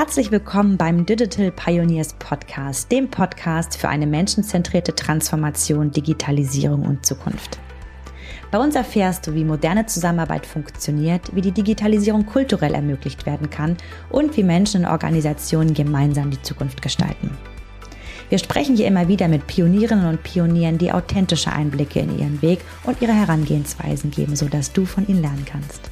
Herzlich willkommen beim Digital Pioneers Podcast, dem Podcast für eine menschenzentrierte Transformation, Digitalisierung und Zukunft. Bei uns erfährst du, wie moderne Zusammenarbeit funktioniert, wie die Digitalisierung kulturell ermöglicht werden kann und wie Menschen und Organisationen gemeinsam die Zukunft gestalten. Wir sprechen hier immer wieder mit Pionierinnen und Pionieren, die authentische Einblicke in ihren Weg und ihre Herangehensweisen geben, sodass du von ihnen lernen kannst.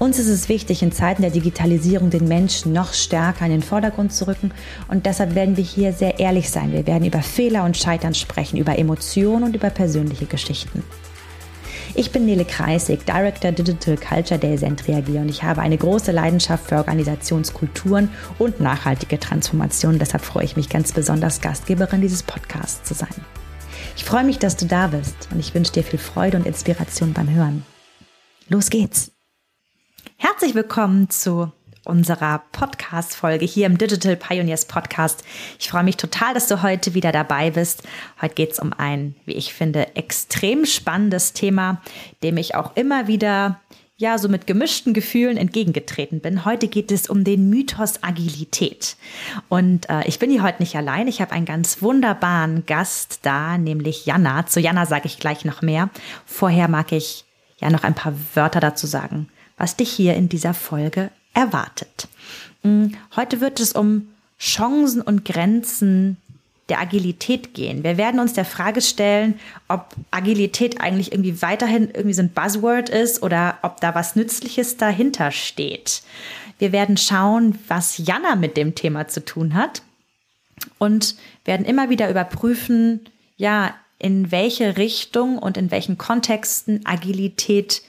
Uns ist es wichtig, in Zeiten der Digitalisierung den Menschen noch stärker in den Vordergrund zu rücken und deshalb werden wir hier sehr ehrlich sein. Wir werden über Fehler und Scheitern sprechen, über Emotionen und über persönliche Geschichten. Ich bin Nele Kreisig, Director Digital Culture Day Sentriag und ich habe eine große Leidenschaft für Organisationskulturen und nachhaltige Transformation. Deshalb freue ich mich ganz besonders, Gastgeberin dieses Podcasts zu sein. Ich freue mich, dass du da bist und ich wünsche dir viel Freude und Inspiration beim Hören. Los geht's! Herzlich willkommen zu unserer Podcast-Folge hier im Digital Pioneers Podcast. Ich freue mich total, dass du heute wieder dabei bist. Heute geht es um ein, wie ich finde, extrem spannendes Thema, dem ich auch immer wieder ja, so mit gemischten Gefühlen entgegengetreten bin. Heute geht es um den Mythos Agilität. Und äh, ich bin hier heute nicht allein. Ich habe einen ganz wunderbaren Gast da, nämlich Jana. Zu Jana sage ich gleich noch mehr. Vorher mag ich ja noch ein paar Wörter dazu sagen was dich hier in dieser Folge erwartet. Mm, heute wird es um Chancen und Grenzen der Agilität gehen. Wir werden uns der Frage stellen, ob Agilität eigentlich irgendwie weiterhin irgendwie so ein Buzzword ist oder ob da was Nützliches dahinter steht. Wir werden schauen, was Jana mit dem Thema zu tun hat und werden immer wieder überprüfen, ja, in welche Richtung und in welchen Kontexten Agilität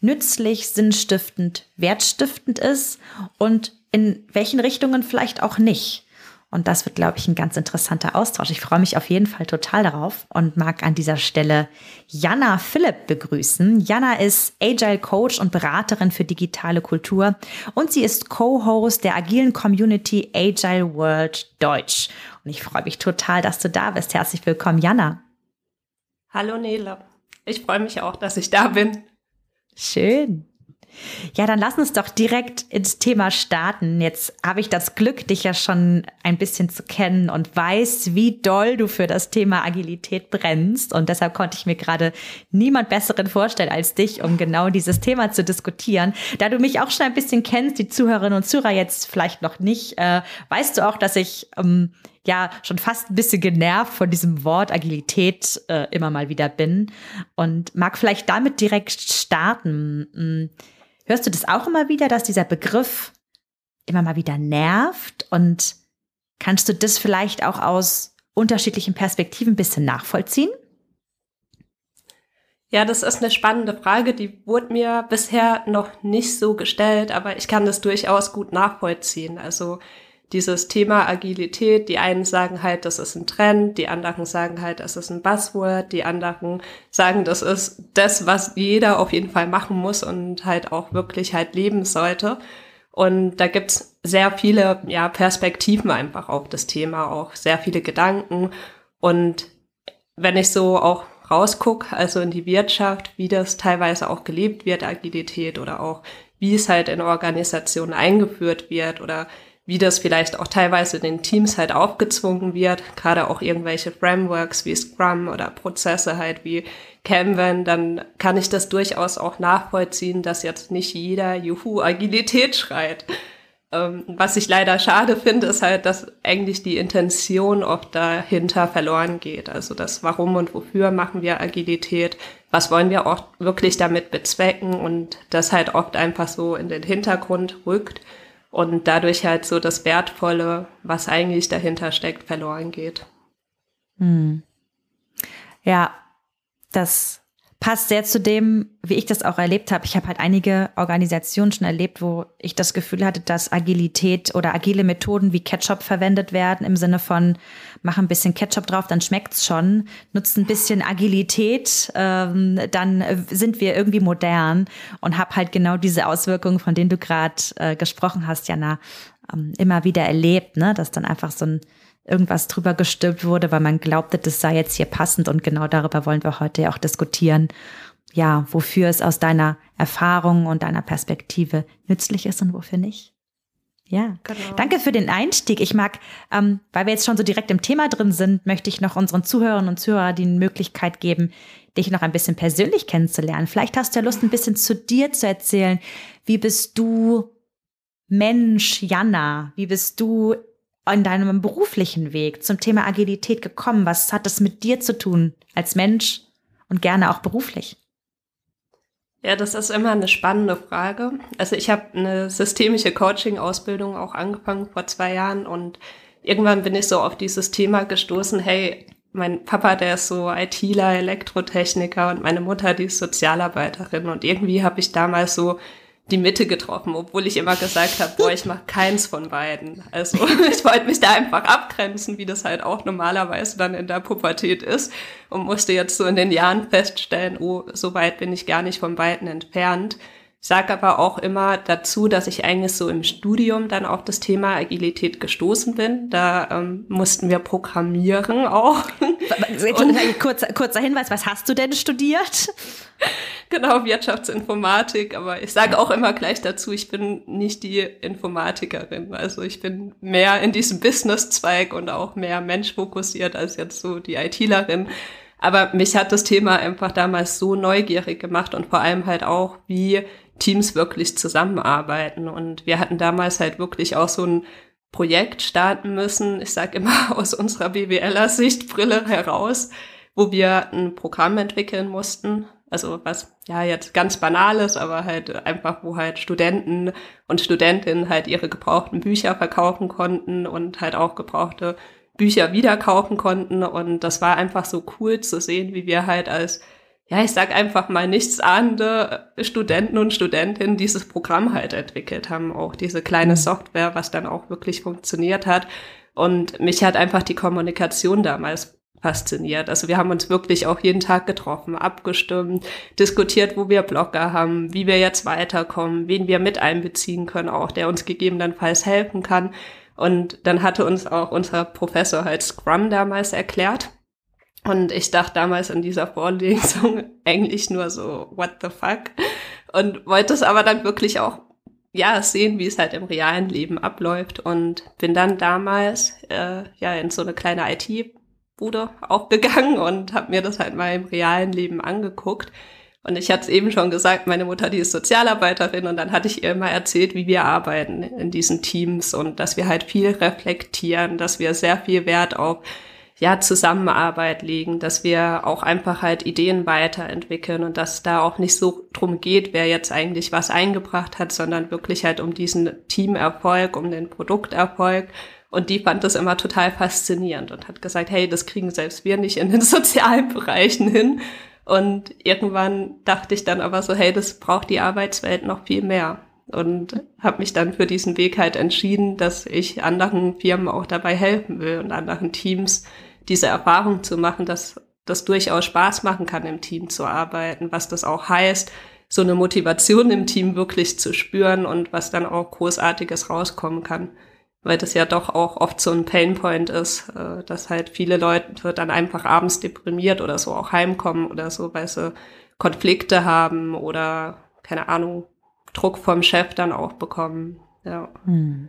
nützlich, sinnstiftend, wertstiftend ist und in welchen Richtungen vielleicht auch nicht. Und das wird, glaube ich, ein ganz interessanter Austausch. Ich freue mich auf jeden Fall total darauf und mag an dieser Stelle Jana Philipp begrüßen. Jana ist Agile Coach und Beraterin für digitale Kultur und sie ist Co-Host der agilen Community Agile World Deutsch. Und ich freue mich total, dass du da bist. Herzlich willkommen, Jana. Hallo Nele. Ich freue mich auch, dass ich da bin. Schön. Ja, dann lass uns doch direkt ins Thema starten. Jetzt habe ich das Glück, dich ja schon ein bisschen zu kennen und weiß, wie doll du für das Thema Agilität brennst. Und deshalb konnte ich mir gerade niemand besseren vorstellen als dich, um genau dieses Thema zu diskutieren. Da du mich auch schon ein bisschen kennst, die Zuhörerinnen und Zuhörer jetzt vielleicht noch nicht, äh, weißt du auch, dass ich ähm, ja schon fast ein bisschen genervt von diesem Wort Agilität äh, immer mal wieder bin und mag vielleicht damit direkt starten. Hm, hörst du das auch immer wieder, dass dieser Begriff immer mal wieder nervt und kannst du das vielleicht auch aus unterschiedlichen Perspektiven ein bisschen nachvollziehen? Ja, das ist eine spannende Frage, die wurde mir bisher noch nicht so gestellt, aber ich kann das durchaus gut nachvollziehen. Also dieses Thema Agilität, die einen sagen halt, das ist ein Trend, die anderen sagen halt, das ist ein Buzzword, die anderen sagen, das ist das, was jeder auf jeden Fall machen muss und halt auch wirklich halt leben sollte. Und da gibt's sehr viele ja, Perspektiven einfach auf das Thema, auch sehr viele Gedanken. Und wenn ich so auch rausgucke, also in die Wirtschaft, wie das teilweise auch gelebt wird, Agilität oder auch wie es halt in Organisationen eingeführt wird oder wie das vielleicht auch teilweise den Teams halt aufgezwungen wird, gerade auch irgendwelche Frameworks wie Scrum oder Prozesse halt wie Kanban, dann kann ich das durchaus auch nachvollziehen, dass jetzt nicht jeder Juhu Agilität schreit. Ähm, was ich leider schade finde, ist halt, dass eigentlich die Intention oft dahinter verloren geht. Also das Warum und Wofür machen wir Agilität, was wollen wir auch wirklich damit bezwecken und das halt oft einfach so in den Hintergrund rückt und dadurch halt so das Wertvolle, was eigentlich dahinter steckt, verloren geht. Hm. Ja, das passt sehr zu dem, wie ich das auch erlebt habe. Ich habe halt einige Organisationen schon erlebt, wo ich das Gefühl hatte, dass Agilität oder agile Methoden wie Ketchup verwendet werden, im Sinne von, mach ein bisschen Ketchup drauf, dann schmeckt's schon, nutzt ein bisschen Agilität, ähm, dann sind wir irgendwie modern und habe halt genau diese Auswirkungen, von denen du gerade äh, gesprochen hast, Jana, ähm, immer wieder erlebt, ne? dass dann einfach so ein irgendwas drüber gestülpt wurde, weil man glaubte, das sei jetzt hier passend und genau darüber wollen wir heute ja auch diskutieren. Ja, wofür es aus deiner Erfahrung und deiner Perspektive nützlich ist und wofür nicht. Ja, genau. danke für den Einstieg. Ich mag, ähm, weil wir jetzt schon so direkt im Thema drin sind, möchte ich noch unseren Zuhörern und Zuhörern die Möglichkeit geben, dich noch ein bisschen persönlich kennenzulernen. Vielleicht hast du ja Lust, ein bisschen zu dir zu erzählen. Wie bist du Mensch, Jana? Wie bist du in deinem beruflichen Weg zum Thema Agilität gekommen? Was hat das mit dir zu tun als Mensch und gerne auch beruflich? Ja, das ist immer eine spannende Frage. Also ich habe eine systemische Coaching-Ausbildung auch angefangen vor zwei Jahren und irgendwann bin ich so auf dieses Thema gestoßen, hey, mein Papa, der ist so ITler, Elektrotechniker und meine Mutter, die ist Sozialarbeiterin und irgendwie habe ich damals so die Mitte getroffen, obwohl ich immer gesagt habe, boah, ich mache keins von beiden. Also ich wollte mich da einfach abgrenzen, wie das halt auch normalerweise dann in der Pubertät ist und musste jetzt so in den Jahren feststellen, oh, so weit bin ich gar nicht von beiden entfernt. Sag aber auch immer dazu, dass ich eigentlich so im Studium dann auf das Thema Agilität gestoßen bin. Da ähm, mussten wir programmieren auch. Kurzer, kurzer Hinweis, was hast du denn studiert? Genau, Wirtschaftsinformatik, aber ich sage auch immer gleich dazu, ich bin nicht die Informatikerin. Also ich bin mehr in diesem Business-Zweig und auch mehr menschfokussiert als jetzt so die ITlerin. Aber mich hat das Thema einfach damals so neugierig gemacht und vor allem halt auch, wie Teams wirklich zusammenarbeiten. Und wir hatten damals halt wirklich auch so ein Projekt starten müssen, ich sage immer aus unserer BWLer-Sichtbrille heraus, wo wir ein Programm entwickeln mussten. Also was ja jetzt ganz banales, aber halt einfach, wo halt Studenten und Studentinnen halt ihre gebrauchten Bücher verkaufen konnten und halt auch gebrauchte Bücher wieder kaufen konnten. Und das war einfach so cool zu sehen, wie wir halt als ja, ich sag einfach mal nichtsahnende Studenten und Studentinnen dieses Programm halt entwickelt haben, auch diese kleine mhm. Software, was dann auch wirklich funktioniert hat. Und mich hat einfach die Kommunikation damals fasziniert. Also wir haben uns wirklich auch jeden Tag getroffen, abgestimmt, diskutiert, wo wir Blogger haben, wie wir jetzt weiterkommen, wen wir mit einbeziehen können, auch der uns gegebenenfalls helfen kann. Und dann hatte uns auch unser Professor halt Scrum damals erklärt. Und ich dachte damals in dieser Vorlesung eigentlich nur so, what the fuck? Und wollte es aber dann wirklich auch, ja, sehen, wie es halt im realen Leben abläuft. Und bin dann damals, äh, ja, in so eine kleine IT-Bude auch gegangen und habe mir das halt mal im realen Leben angeguckt. Und ich hatte es eben schon gesagt, meine Mutter, die ist Sozialarbeiterin und dann hatte ich ihr immer erzählt, wie wir arbeiten in diesen Teams und dass wir halt viel reflektieren, dass wir sehr viel Wert auf ja, Zusammenarbeit legen, dass wir auch einfach halt Ideen weiterentwickeln und dass da auch nicht so drum geht, wer jetzt eigentlich was eingebracht hat, sondern wirklich halt um diesen Teamerfolg, um den Produkterfolg. Und die fand das immer total faszinierend und hat gesagt, hey, das kriegen selbst wir nicht in den sozialen Bereichen hin. Und irgendwann dachte ich dann aber so, hey, das braucht die Arbeitswelt noch viel mehr. Und habe mich dann für diesen Weg halt entschieden, dass ich anderen Firmen auch dabei helfen will und anderen Teams diese Erfahrung zu machen, dass das durchaus Spaß machen kann, im Team zu arbeiten, was das auch heißt, so eine Motivation im Team wirklich zu spüren und was dann auch Großartiges rauskommen kann. Weil das ja doch auch oft so ein Painpoint ist, äh, dass halt viele Leute dann einfach abends deprimiert oder so auch heimkommen oder so, weil sie Konflikte haben oder keine Ahnung, Druck vom Chef dann auch bekommen. Ja. Hm.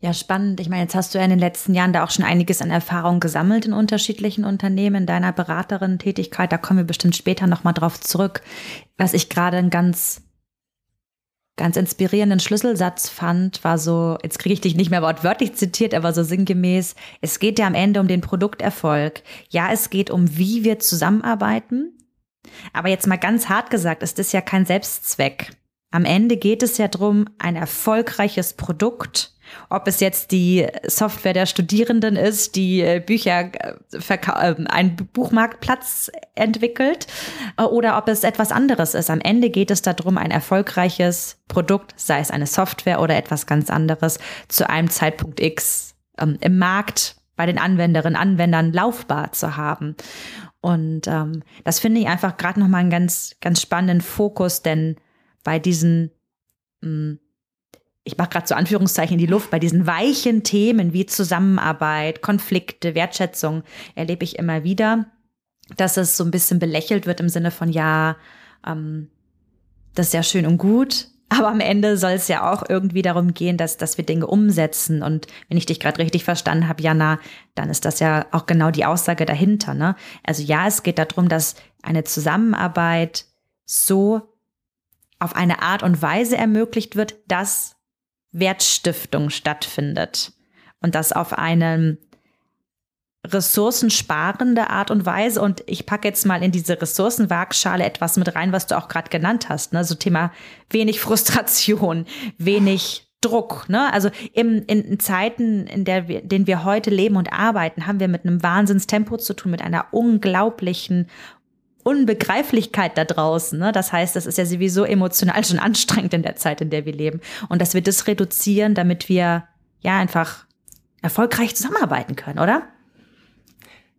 Ja, spannend. Ich meine, jetzt hast du ja in den letzten Jahren da auch schon einiges an Erfahrung gesammelt in unterschiedlichen Unternehmen, in deiner Beraterin-Tätigkeit. Da kommen wir bestimmt später nochmal drauf zurück. Was ich gerade einen ganz, ganz inspirierenden Schlüsselsatz fand, war so, jetzt kriege ich dich nicht mehr wortwörtlich zitiert, aber so sinngemäß, es geht ja am Ende um den Produkterfolg. Ja, es geht um, wie wir zusammenarbeiten. Aber jetzt mal ganz hart gesagt, ist das ja kein Selbstzweck. Am Ende geht es ja darum, ein erfolgreiches Produkt ob es jetzt die Software der Studierenden ist, die äh, Bücher äh, ähm, einen Buchmarktplatz entwickelt, äh, oder ob es etwas anderes ist. Am Ende geht es darum, ein erfolgreiches Produkt, sei es eine Software oder etwas ganz anderes, zu einem Zeitpunkt X ähm, im Markt bei den Anwenderinnen, Anwendern laufbar zu haben. Und ähm, das finde ich einfach gerade nochmal einen ganz, ganz spannenden Fokus, denn bei diesen mh, hm, ich mache gerade so Anführungszeichen in die Luft, bei diesen weichen Themen wie Zusammenarbeit, Konflikte, Wertschätzung erlebe ich immer wieder, dass es so ein bisschen belächelt wird im Sinne von, ja, ähm, das ist ja schön und gut, Aber am Ende soll es ja auch irgendwie darum gehen, dass, dass wir Dinge umsetzen. Und wenn ich dich gerade richtig verstanden habe, Jana, dann ist das ja auch genau die Aussage dahinter. Ne? Also ja, es geht darum, dass eine Zusammenarbeit so auf eine Art und Weise ermöglicht wird, dass Wertstiftung stattfindet. Und das auf einem ressourcensparende Art und Weise. Und ich packe jetzt mal in diese Ressourcenwaagschale etwas mit rein, was du auch gerade genannt hast. Ne? So Thema wenig Frustration, wenig Druck. Ne? Also im, in Zeiten, in der wir, denen wir heute leben und arbeiten, haben wir mit einem Wahnsinnstempo zu tun, mit einer unglaublichen Unbegreiflichkeit da draußen. Ne? Das heißt, das ist ja sowieso emotional schon anstrengend in der Zeit, in der wir leben. Und dass wir das reduzieren, damit wir ja einfach erfolgreich zusammenarbeiten können, oder?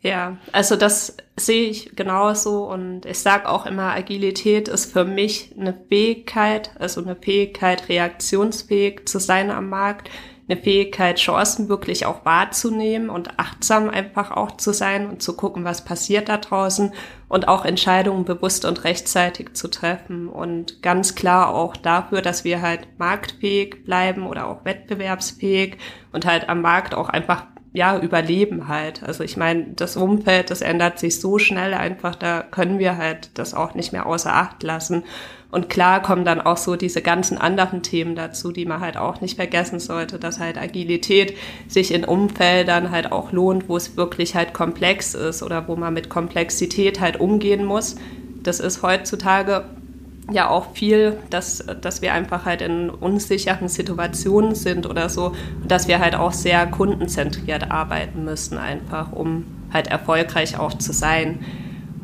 Ja, also das sehe ich genauso und ich sage auch immer, Agilität ist für mich eine Fähigkeit, also eine Fähigkeit, reaktionsfähig zu sein am Markt, eine Fähigkeit, Chancen wirklich auch wahrzunehmen und achtsam einfach auch zu sein und zu gucken, was passiert da draußen und auch Entscheidungen bewusst und rechtzeitig zu treffen und ganz klar auch dafür, dass wir halt marktfähig bleiben oder auch wettbewerbsfähig und halt am Markt auch einfach ja, überleben halt. Also ich meine, das Umfeld, das ändert sich so schnell einfach, da können wir halt das auch nicht mehr außer Acht lassen. Und klar kommen dann auch so diese ganzen anderen Themen dazu, die man halt auch nicht vergessen sollte, dass halt Agilität sich in Umfeldern halt auch lohnt, wo es wirklich halt komplex ist oder wo man mit Komplexität halt umgehen muss. Das ist heutzutage ja auch viel, dass, dass wir einfach halt in unsicheren Situationen sind oder so, dass wir halt auch sehr kundenzentriert arbeiten müssen, einfach um halt erfolgreich auch zu sein.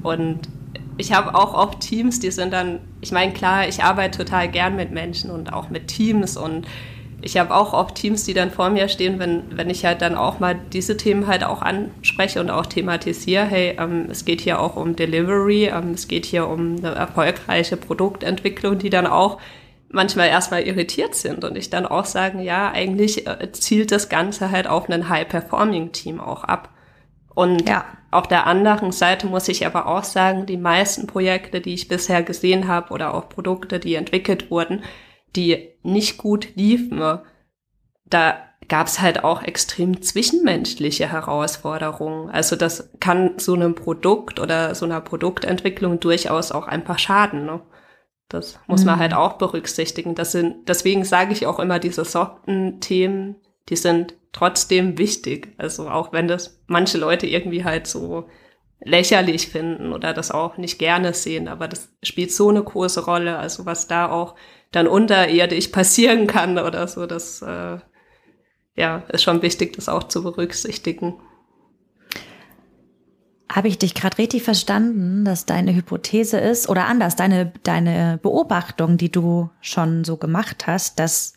Und ich habe auch oft Teams, die sind dann, ich meine, klar, ich arbeite total gern mit Menschen und auch mit Teams und ich habe auch oft Teams, die dann vor mir stehen, wenn, wenn ich halt dann auch mal diese Themen halt auch anspreche und auch thematisiere, hey, ähm, es geht hier auch um Delivery, ähm, es geht hier um eine erfolgreiche Produktentwicklung, die dann auch manchmal erstmal irritiert sind und ich dann auch sagen, ja, eigentlich äh, zielt das Ganze halt auf ein High-Performing-Team auch ab. Und ja. auf der anderen Seite muss ich aber auch sagen, die meisten Projekte, die ich bisher gesehen habe oder auch Produkte, die entwickelt wurden, die nicht gut liefen, da gab es halt auch extrem zwischenmenschliche Herausforderungen. Also das kann so einem Produkt oder so einer Produktentwicklung durchaus auch einfach schaden. Ne? Das muss mhm. man halt auch berücksichtigen. Das sind, deswegen sage ich auch immer, diese soften Themen, die sind trotzdem wichtig. Also auch wenn das manche Leute irgendwie halt so lächerlich finden oder das auch nicht gerne sehen, aber das spielt so eine große Rolle. Also was da auch dann unterirdisch passieren kann oder so. Das äh, ja, ist schon wichtig, das auch zu berücksichtigen. Habe ich dich gerade richtig verstanden, dass deine Hypothese ist, oder anders, deine, deine Beobachtung, die du schon so gemacht hast, dass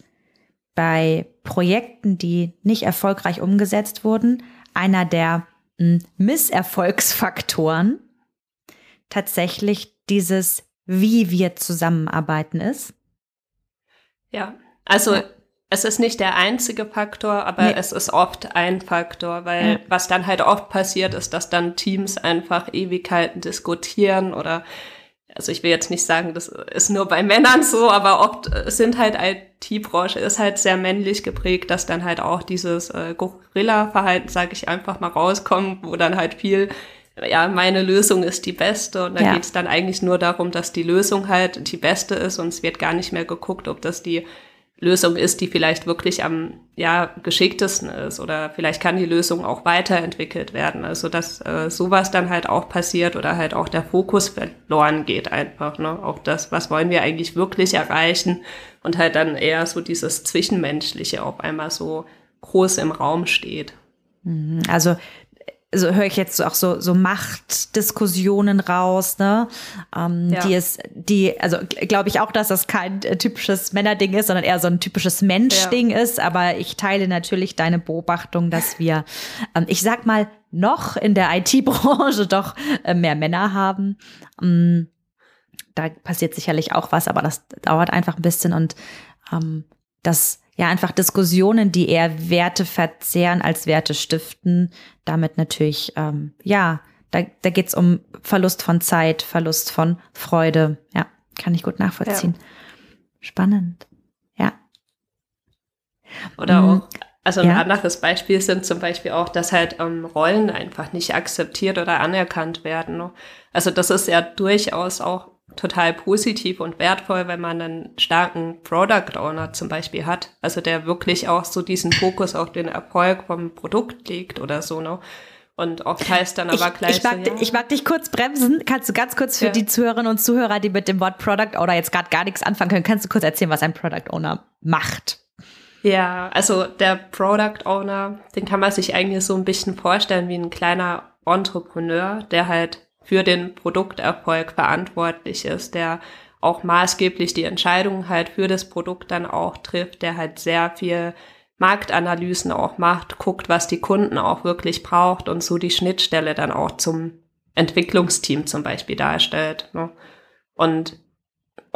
bei Projekten, die nicht erfolgreich umgesetzt wurden, einer der hm, Misserfolgsfaktoren tatsächlich dieses, wie wir zusammenarbeiten ist? Ja, also ja. es ist nicht der einzige Faktor, aber nee. es ist oft ein Faktor, weil ja. was dann halt oft passiert, ist, dass dann Teams einfach Ewigkeiten diskutieren oder also ich will jetzt nicht sagen, das ist nur bei Männern so, aber oft sind halt IT-Branche ist halt sehr männlich geprägt, dass dann halt auch dieses äh, Gorilla-Verhalten, sage ich einfach mal, rauskommt, wo dann halt viel ja, meine Lösung ist die beste und da ja. geht es dann eigentlich nur darum, dass die Lösung halt die beste ist und es wird gar nicht mehr geguckt, ob das die Lösung ist, die vielleicht wirklich am ja, geschicktesten ist oder vielleicht kann die Lösung auch weiterentwickelt werden. Also dass äh, sowas dann halt auch passiert oder halt auch der Fokus verloren geht einfach. Ne? Auch das, was wollen wir eigentlich wirklich erreichen und halt dann eher so dieses Zwischenmenschliche auf einmal so groß im Raum steht. Mhm. Also also höre ich jetzt auch so, so Machtdiskussionen raus, ne? Ähm, ja. Die ist, die, also glaube ich auch, dass das kein äh, typisches Männerding ist, sondern eher so ein typisches Menschding ja. ist. Aber ich teile natürlich deine Beobachtung, dass wir, ähm, ich sag mal, noch in der IT-Branche doch äh, mehr Männer haben. Ähm, da passiert sicherlich auch was, aber das dauert einfach ein bisschen und ähm, das ja einfach Diskussionen, die eher Werte verzehren als Werte stiften. Damit natürlich, ähm, ja, da, da geht es um Verlust von Zeit, Verlust von Freude. Ja, kann ich gut nachvollziehen. Spannend. Ja. Oder mhm. auch, also ein ja. anderes Beispiel sind zum Beispiel auch, dass halt ähm, Rollen einfach nicht akzeptiert oder anerkannt werden. Ne? Also das ist ja durchaus auch total positiv und wertvoll, wenn man einen starken Product Owner zum Beispiel hat. Also der wirklich auch so diesen Fokus auf den Erfolg vom Produkt legt oder so, ne? Und oft heißt dann aber ich, gleich. Ich mag, so, ja. ich mag dich kurz bremsen. Kannst du ganz kurz für ja. die Zuhörerinnen und Zuhörer, die mit dem Wort Product Owner jetzt gerade gar nichts anfangen können, kannst du kurz erzählen, was ein Product Owner macht? Ja, also der Product Owner, den kann man sich eigentlich so ein bisschen vorstellen wie ein kleiner Entrepreneur, der halt für den Produkterfolg verantwortlich ist, der auch maßgeblich die Entscheidungen halt für das Produkt dann auch trifft, der halt sehr viel Marktanalysen auch macht, guckt, was die Kunden auch wirklich braucht und so die Schnittstelle dann auch zum Entwicklungsteam zum Beispiel darstellt. Ne? Und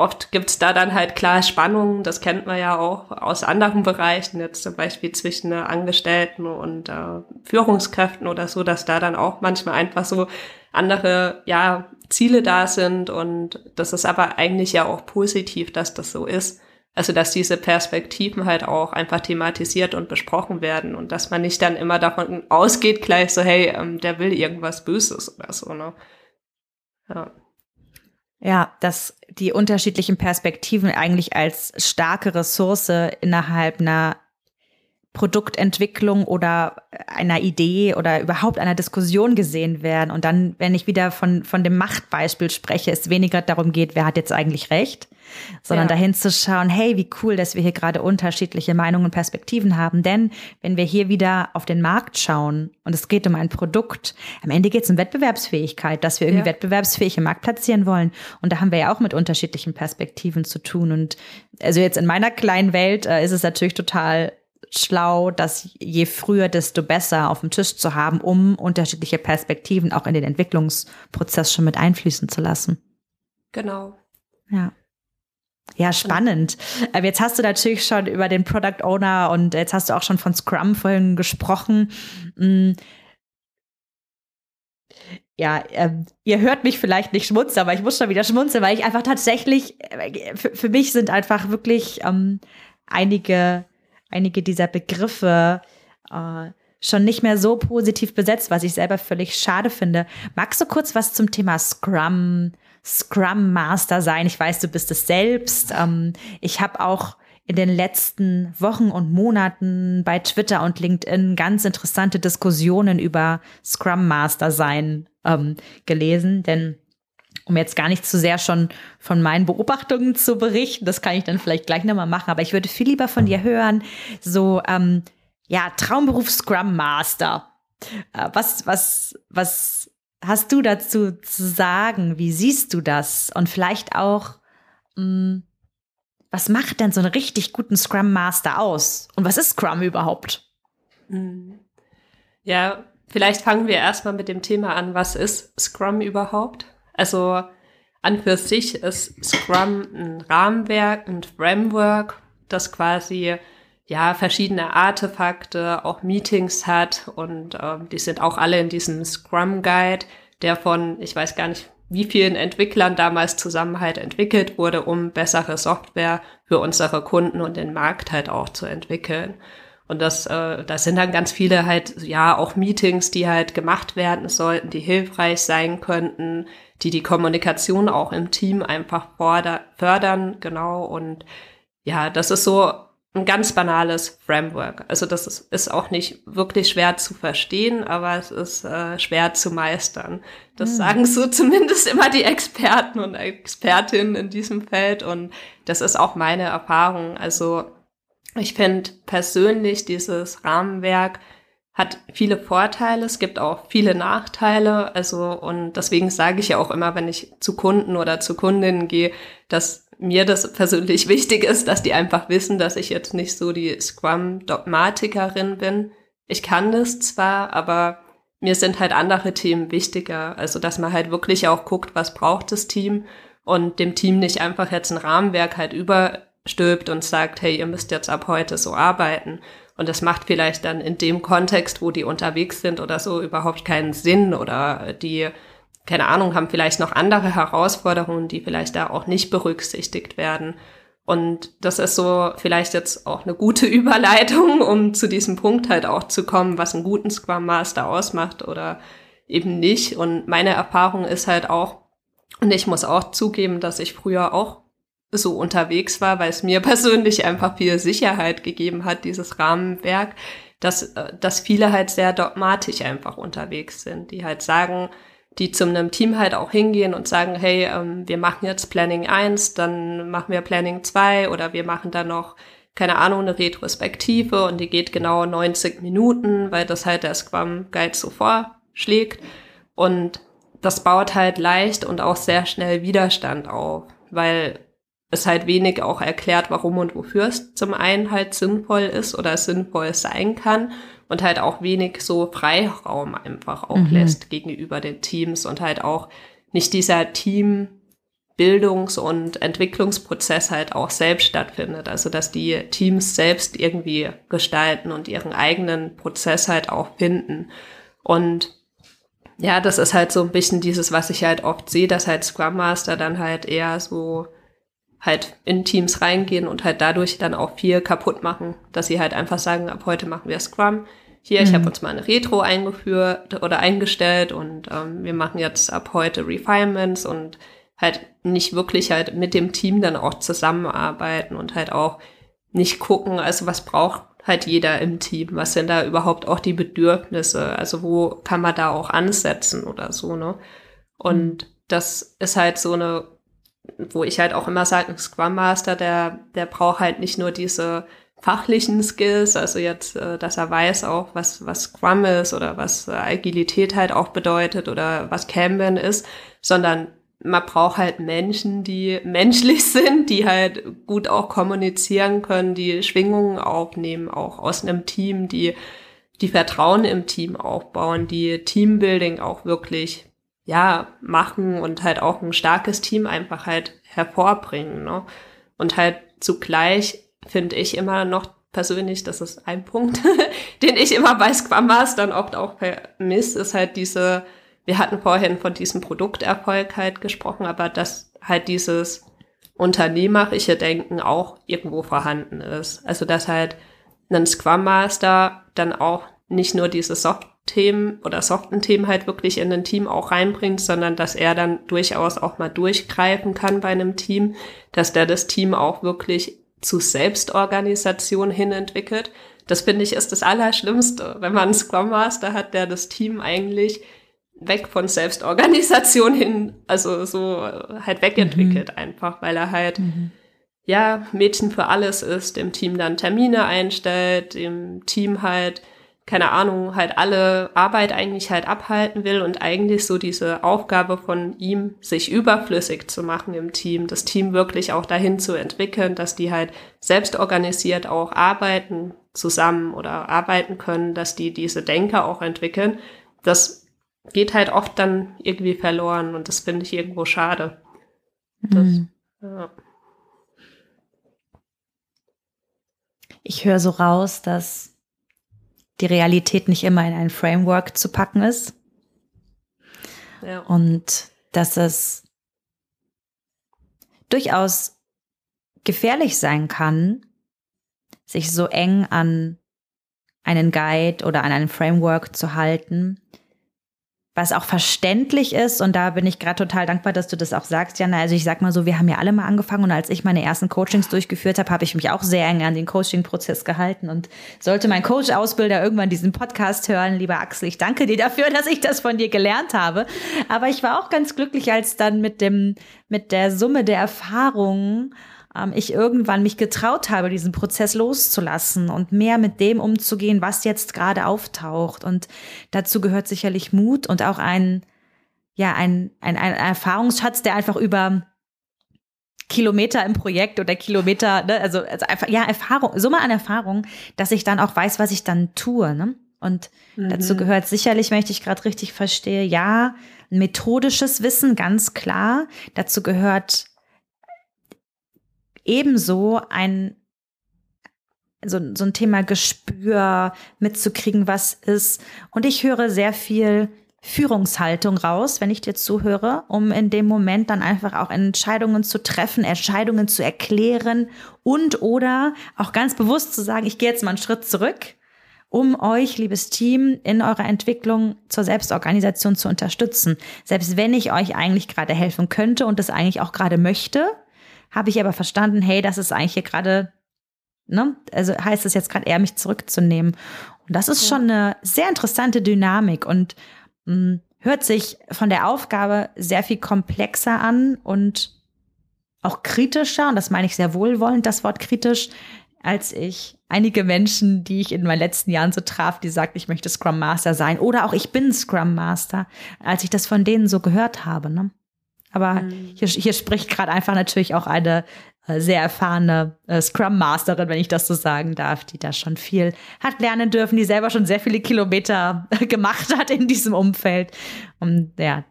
oft gibt's da dann halt klar Spannungen, das kennt man ja auch aus anderen Bereichen, jetzt zum Beispiel zwischen Angestellten und äh, Führungskräften oder so, dass da dann auch manchmal einfach so andere ja, Ziele da sind und das ist aber eigentlich ja auch positiv, dass das so ist. Also dass diese Perspektiven halt auch einfach thematisiert und besprochen werden und dass man nicht dann immer davon ausgeht, gleich so, hey, ähm, der will irgendwas Böses oder so, ne? Ja. Ja, dass die unterschiedlichen Perspektiven eigentlich als starke Ressource innerhalb einer Produktentwicklung oder einer Idee oder überhaupt einer Diskussion gesehen werden. Und dann, wenn ich wieder von, von dem Machtbeispiel spreche, es weniger darum geht, wer hat jetzt eigentlich recht, sondern ja. dahin zu schauen, hey, wie cool, dass wir hier gerade unterschiedliche Meinungen und Perspektiven haben. Denn wenn wir hier wieder auf den Markt schauen und es geht um ein Produkt, am Ende geht es um Wettbewerbsfähigkeit, dass wir irgendwie ja. wettbewerbsfähig im Markt platzieren wollen. Und da haben wir ja auch mit unterschiedlichen Perspektiven zu tun. Und also jetzt in meiner kleinen Welt äh, ist es natürlich total schlau, das je früher, desto besser auf dem Tisch zu haben, um unterschiedliche Perspektiven auch in den Entwicklungsprozess schon mit einfließen zu lassen. Genau. Ja. Ja, spannend. Aber jetzt hast du natürlich schon über den Product Owner und jetzt hast du auch schon von Scrum vorhin gesprochen. Mm. Ja, äh, ihr hört mich vielleicht nicht schmunzeln, aber ich muss schon wieder schmunzeln, weil ich einfach tatsächlich, äh, für, für mich sind einfach wirklich ähm, einige einige dieser Begriffe äh, schon nicht mehr so positiv besetzt, was ich selber völlig schade finde. Magst du kurz was zum Thema Scrum, Scrum Master sein? Ich weiß, du bist es selbst. Ähm, ich habe auch in den letzten Wochen und Monaten bei Twitter und LinkedIn ganz interessante Diskussionen über Scrum Master sein ähm, gelesen, denn um jetzt gar nicht zu sehr schon von meinen Beobachtungen zu berichten, das kann ich dann vielleicht gleich nochmal machen, aber ich würde viel lieber von dir hören, so, ähm, ja, Traumberuf Scrum Master. Äh, was, was, was hast du dazu zu sagen? Wie siehst du das? Und vielleicht auch, mh, hm, was macht denn so einen richtig guten Scrum Master aus? Und was ist Scrum überhaupt? Hm. Ja, vielleicht fangen wir erstmal mit dem Thema an. Was ist Scrum überhaupt? Also an für sich ist Scrum ein Rahmenwerk, ein Framework, das quasi ja verschiedene Artefakte, auch Meetings hat und ähm, die sind auch alle in diesem Scrum Guide, der von ich weiß gar nicht wie vielen Entwicklern damals zusammen halt entwickelt wurde, um bessere Software für unsere Kunden und den Markt halt auch zu entwickeln. Und das, äh, das sind dann ganz viele halt, ja, auch Meetings, die halt gemacht werden sollten, die hilfreich sein könnten, die die Kommunikation auch im Team einfach fördern, genau. Und ja, das ist so ein ganz banales Framework. Also das ist, ist auch nicht wirklich schwer zu verstehen, aber es ist äh, schwer zu meistern. Das mhm. sagen so zumindest immer die Experten und Expertinnen in diesem Feld und das ist auch meine Erfahrung. Also ich finde persönlich dieses Rahmenwerk hat viele Vorteile, es gibt auch viele Nachteile. Also, und deswegen sage ich ja auch immer, wenn ich zu Kunden oder zu Kundinnen gehe, dass mir das persönlich wichtig ist, dass die einfach wissen, dass ich jetzt nicht so die Scrum-Dogmatikerin bin. Ich kann das zwar, aber mir sind halt andere Themen wichtiger. Also, dass man halt wirklich auch guckt, was braucht das Team und dem Team nicht einfach jetzt ein Rahmenwerk halt überstülpt und sagt, hey, ihr müsst jetzt ab heute so arbeiten, und das macht vielleicht dann in dem Kontext, wo die unterwegs sind oder so, überhaupt keinen Sinn oder die, keine Ahnung, haben vielleicht noch andere Herausforderungen, die vielleicht da auch nicht berücksichtigt werden. Und das ist so vielleicht jetzt auch eine gute Überleitung, um zu diesem Punkt halt auch zu kommen, was einen guten Scrum Master ausmacht oder eben nicht. Und meine Erfahrung ist halt auch, und ich muss auch zugeben, dass ich früher auch so unterwegs war, weil es mir persönlich einfach viel Sicherheit gegeben hat, dieses Rahmenwerk, dass, äh, dass viele halt sehr dogmatisch einfach unterwegs sind, die halt sagen, die zu einem Team halt auch hingehen und sagen, hey, ähm, wir machen jetzt Planning 1, dann machen wir Planning 2 oder wir machen dann noch, keine Ahnung, eine Retrospektive und die geht genau 90 Minuten, weil das halt der Scrum Guide so vorschlägt. Und das baut halt leicht und auch sehr schnell Widerstand auf, weil es halt wenig auch erklärt, warum und wofür es zum einen halt sinnvoll ist oder sinnvoll sein kann und halt auch wenig so Freiraum einfach auch mhm. lässt gegenüber den Teams und halt auch nicht dieser Team Bildungs- und Entwicklungsprozess halt auch selbst stattfindet. Also dass die Teams selbst irgendwie gestalten und ihren eigenen Prozess halt auch finden. Und ja, das ist halt so ein bisschen dieses, was ich halt oft sehe, dass halt Scrum Master dann halt eher so halt in Teams reingehen und halt dadurch dann auch viel kaputt machen, dass sie halt einfach sagen, ab heute machen wir Scrum. Hier, mhm. ich habe uns mal eine Retro eingeführt oder eingestellt und ähm, wir machen jetzt ab heute Refinements und halt nicht wirklich halt mit dem Team dann auch zusammenarbeiten und halt auch nicht gucken, also was braucht halt jeder im Team, was sind da überhaupt auch die Bedürfnisse, also wo kann man da auch ansetzen oder so, ne? Und mhm. das ist halt so eine wo ich halt auch immer sage, ein Scrum Master, der, der braucht halt nicht nur diese fachlichen Skills, also jetzt, äh, dass er weiß auch, was, was Scrum ist oder was äh, Agilität halt auch bedeutet oder was Kanban ist, sondern man braucht halt Menschen, die menschlich sind, die halt gut auch kommunizieren können, die Schwingungen aufnehmen, auch aus einem Team, die die Vertrauen im Team aufbauen, die Teambuilding auch wirklich ja, machen und halt auch ein starkes Team einfach halt hervorbringen. Ne? Und halt zugleich finde ich immer noch persönlich, das ist ein Punkt, den ich immer bei Scrum Mastern oft auch vermisse, ist halt diese, wir hatten vorhin von diesem Produkterfolg halt gesprochen, aber dass halt dieses unternehmerische Denken auch irgendwo vorhanden ist. Also dass halt ein Scrum Master dann auch nicht nur diese Soft Themen oder soften Themen halt wirklich in ein Team auch reinbringt, sondern dass er dann durchaus auch mal durchgreifen kann bei einem Team, dass der das Team auch wirklich zu Selbstorganisation hin entwickelt. Das finde ich ist das Allerschlimmste, wenn man einen Scrum Master hat, der das Team eigentlich weg von Selbstorganisation hin, also so halt wegentwickelt mhm. einfach, weil er halt mhm. ja Mädchen für alles ist, im Team dann Termine einstellt, im Team halt keine Ahnung, halt alle Arbeit eigentlich halt abhalten will und eigentlich so diese Aufgabe von ihm, sich überflüssig zu machen im Team, das Team wirklich auch dahin zu entwickeln, dass die halt selbst organisiert auch arbeiten zusammen oder arbeiten können, dass die diese Denker auch entwickeln, das geht halt oft dann irgendwie verloren und das finde ich irgendwo schade. Das, mhm. ja. Ich höre so raus, dass die Realität nicht immer in ein Framework zu packen ist. Ja. Und dass es durchaus gefährlich sein kann, sich so eng an einen Guide oder an ein Framework zu halten, was auch verständlich ist. Und da bin ich gerade total dankbar, dass du das auch sagst, Jana. Also ich sag mal so, wir haben ja alle mal angefangen und als ich meine ersten Coachings durchgeführt habe, habe ich mich auch sehr eng an den Coaching-Prozess gehalten. Und sollte mein Coach-Ausbilder irgendwann diesen Podcast hören, lieber Axel, ich danke dir dafür, dass ich das von dir gelernt habe. Aber ich war auch ganz glücklich, als dann mit dem, mit der Summe der Erfahrungen ähm, ich irgendwann mich getraut habe, diesen Prozess loszulassen und mehr mit dem umzugehen, was jetzt gerade auftaucht. Und dazu gehört sicherlich Mut und auch ein, ja, ein, ein, ein Erfahrungsschatz, der einfach über Kilometer im Projekt oder Kilometer, ne, also, also einfach, ja, Erfahrung, Summe an Erfahrung, dass ich dann auch weiß, was ich dann tue. Ne? Und mhm. dazu gehört sicherlich, wenn ich dich gerade richtig verstehe, ja, methodisches Wissen, ganz klar. Dazu gehört ebenso ein so, so ein Thema Gespür mitzukriegen, was ist. Und ich höre sehr viel Führungshaltung raus, wenn ich dir zuhöre, um in dem Moment dann einfach auch Entscheidungen zu treffen, Entscheidungen zu erklären und oder auch ganz bewusst zu sagen, ich gehe jetzt mal einen Schritt zurück, um euch, liebes Team, in eurer Entwicklung zur Selbstorganisation zu unterstützen. Selbst wenn ich euch eigentlich gerade helfen könnte und das eigentlich auch gerade möchte, habe ich aber verstanden, hey, das ist eigentlich hier gerade, ne, also heißt es jetzt gerade eher, mich zurückzunehmen. Und das ist ja. schon eine sehr interessante Dynamik und hm, hört sich von der Aufgabe sehr viel komplexer an und auch kritischer, und das meine ich sehr wohlwollend, das Wort kritisch, als ich einige Menschen, die ich in meinen letzten Jahren so traf, die sagten, ich möchte Scrum Master sein oder auch ich bin Scrum Master, als ich das von denen so gehört habe. Ne? Aber mhm. hier, hier spricht gerade einfach natürlich auch eine äh, sehr erfahrene äh, Scrum Masterin, wenn ich das so sagen darf, die da schon viel hat lernen dürfen, die selber schon sehr viele Kilometer gemacht hat in diesem Umfeld. Und ja,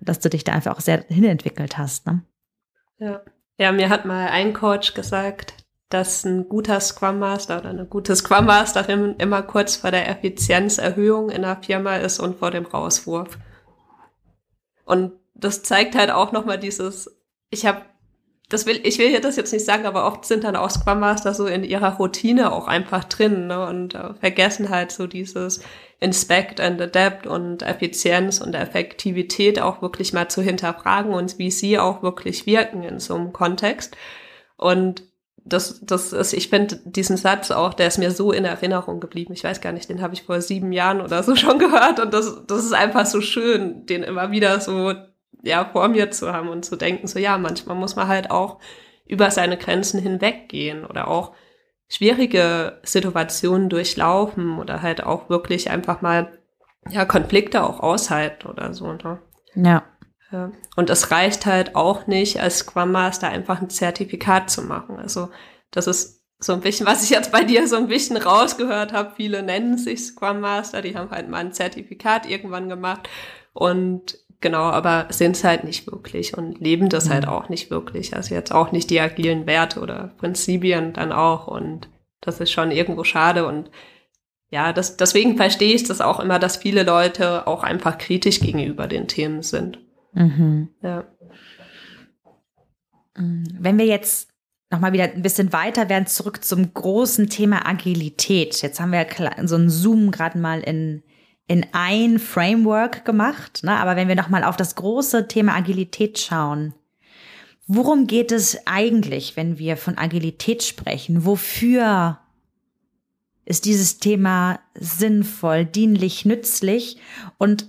dass du dich da einfach auch sehr hinentwickelt hast. Ne? Ja. ja, mir hat mal ein Coach gesagt, dass ein guter Scrum Master oder eine gute Scrum Masterin immer kurz vor der Effizienzerhöhung in der Firma ist und vor dem Rauswurf. Und das zeigt halt auch nochmal dieses, ich habe das will, ich will hier das jetzt nicht sagen, aber oft sind dann auch Scrum Master so in ihrer Routine auch einfach drin ne, und äh, vergessen halt so dieses Inspect and Adapt und Effizienz und Effektivität auch wirklich mal zu hinterfragen und wie sie auch wirklich wirken in so einem Kontext. Und das, das ist, ich finde diesen Satz auch, der ist mir so in Erinnerung geblieben. Ich weiß gar nicht, den habe ich vor sieben Jahren oder so schon gehört und das, das ist einfach so schön, den immer wieder so ja, vor mir zu haben und zu denken, so ja, manchmal muss man halt auch über seine Grenzen hinweggehen oder auch schwierige Situationen durchlaufen oder halt auch wirklich einfach mal ja, Konflikte auch aushalten oder so. Ne? Ja. ja. Und es reicht halt auch nicht, als Scrum Master einfach ein Zertifikat zu machen. Also das ist so ein bisschen, was ich jetzt bei dir so ein bisschen rausgehört habe. Viele nennen sich Scrum Master, die haben halt mal ein Zertifikat irgendwann gemacht. Und Genau, aber sind es halt nicht wirklich und leben das halt mhm. halt auch nicht wirklich. Also jetzt auch nicht die agilen Werte oder Prinzipien dann auch und das ist schon irgendwo schade und ja, das, deswegen verstehe ich das auch immer, dass viele Leute auch einfach kritisch gegenüber den Themen sind. Mhm. Ja. Mhm. Wenn wir jetzt nochmal wieder ein bisschen weiter werden, zurück zum großen Thema Agilität. Jetzt haben wir so einen Zoom gerade mal in in ein Framework gemacht. Ne? Aber wenn wir nochmal auf das große Thema Agilität schauen, worum geht es eigentlich, wenn wir von Agilität sprechen? Wofür ist dieses Thema sinnvoll, dienlich, nützlich? Und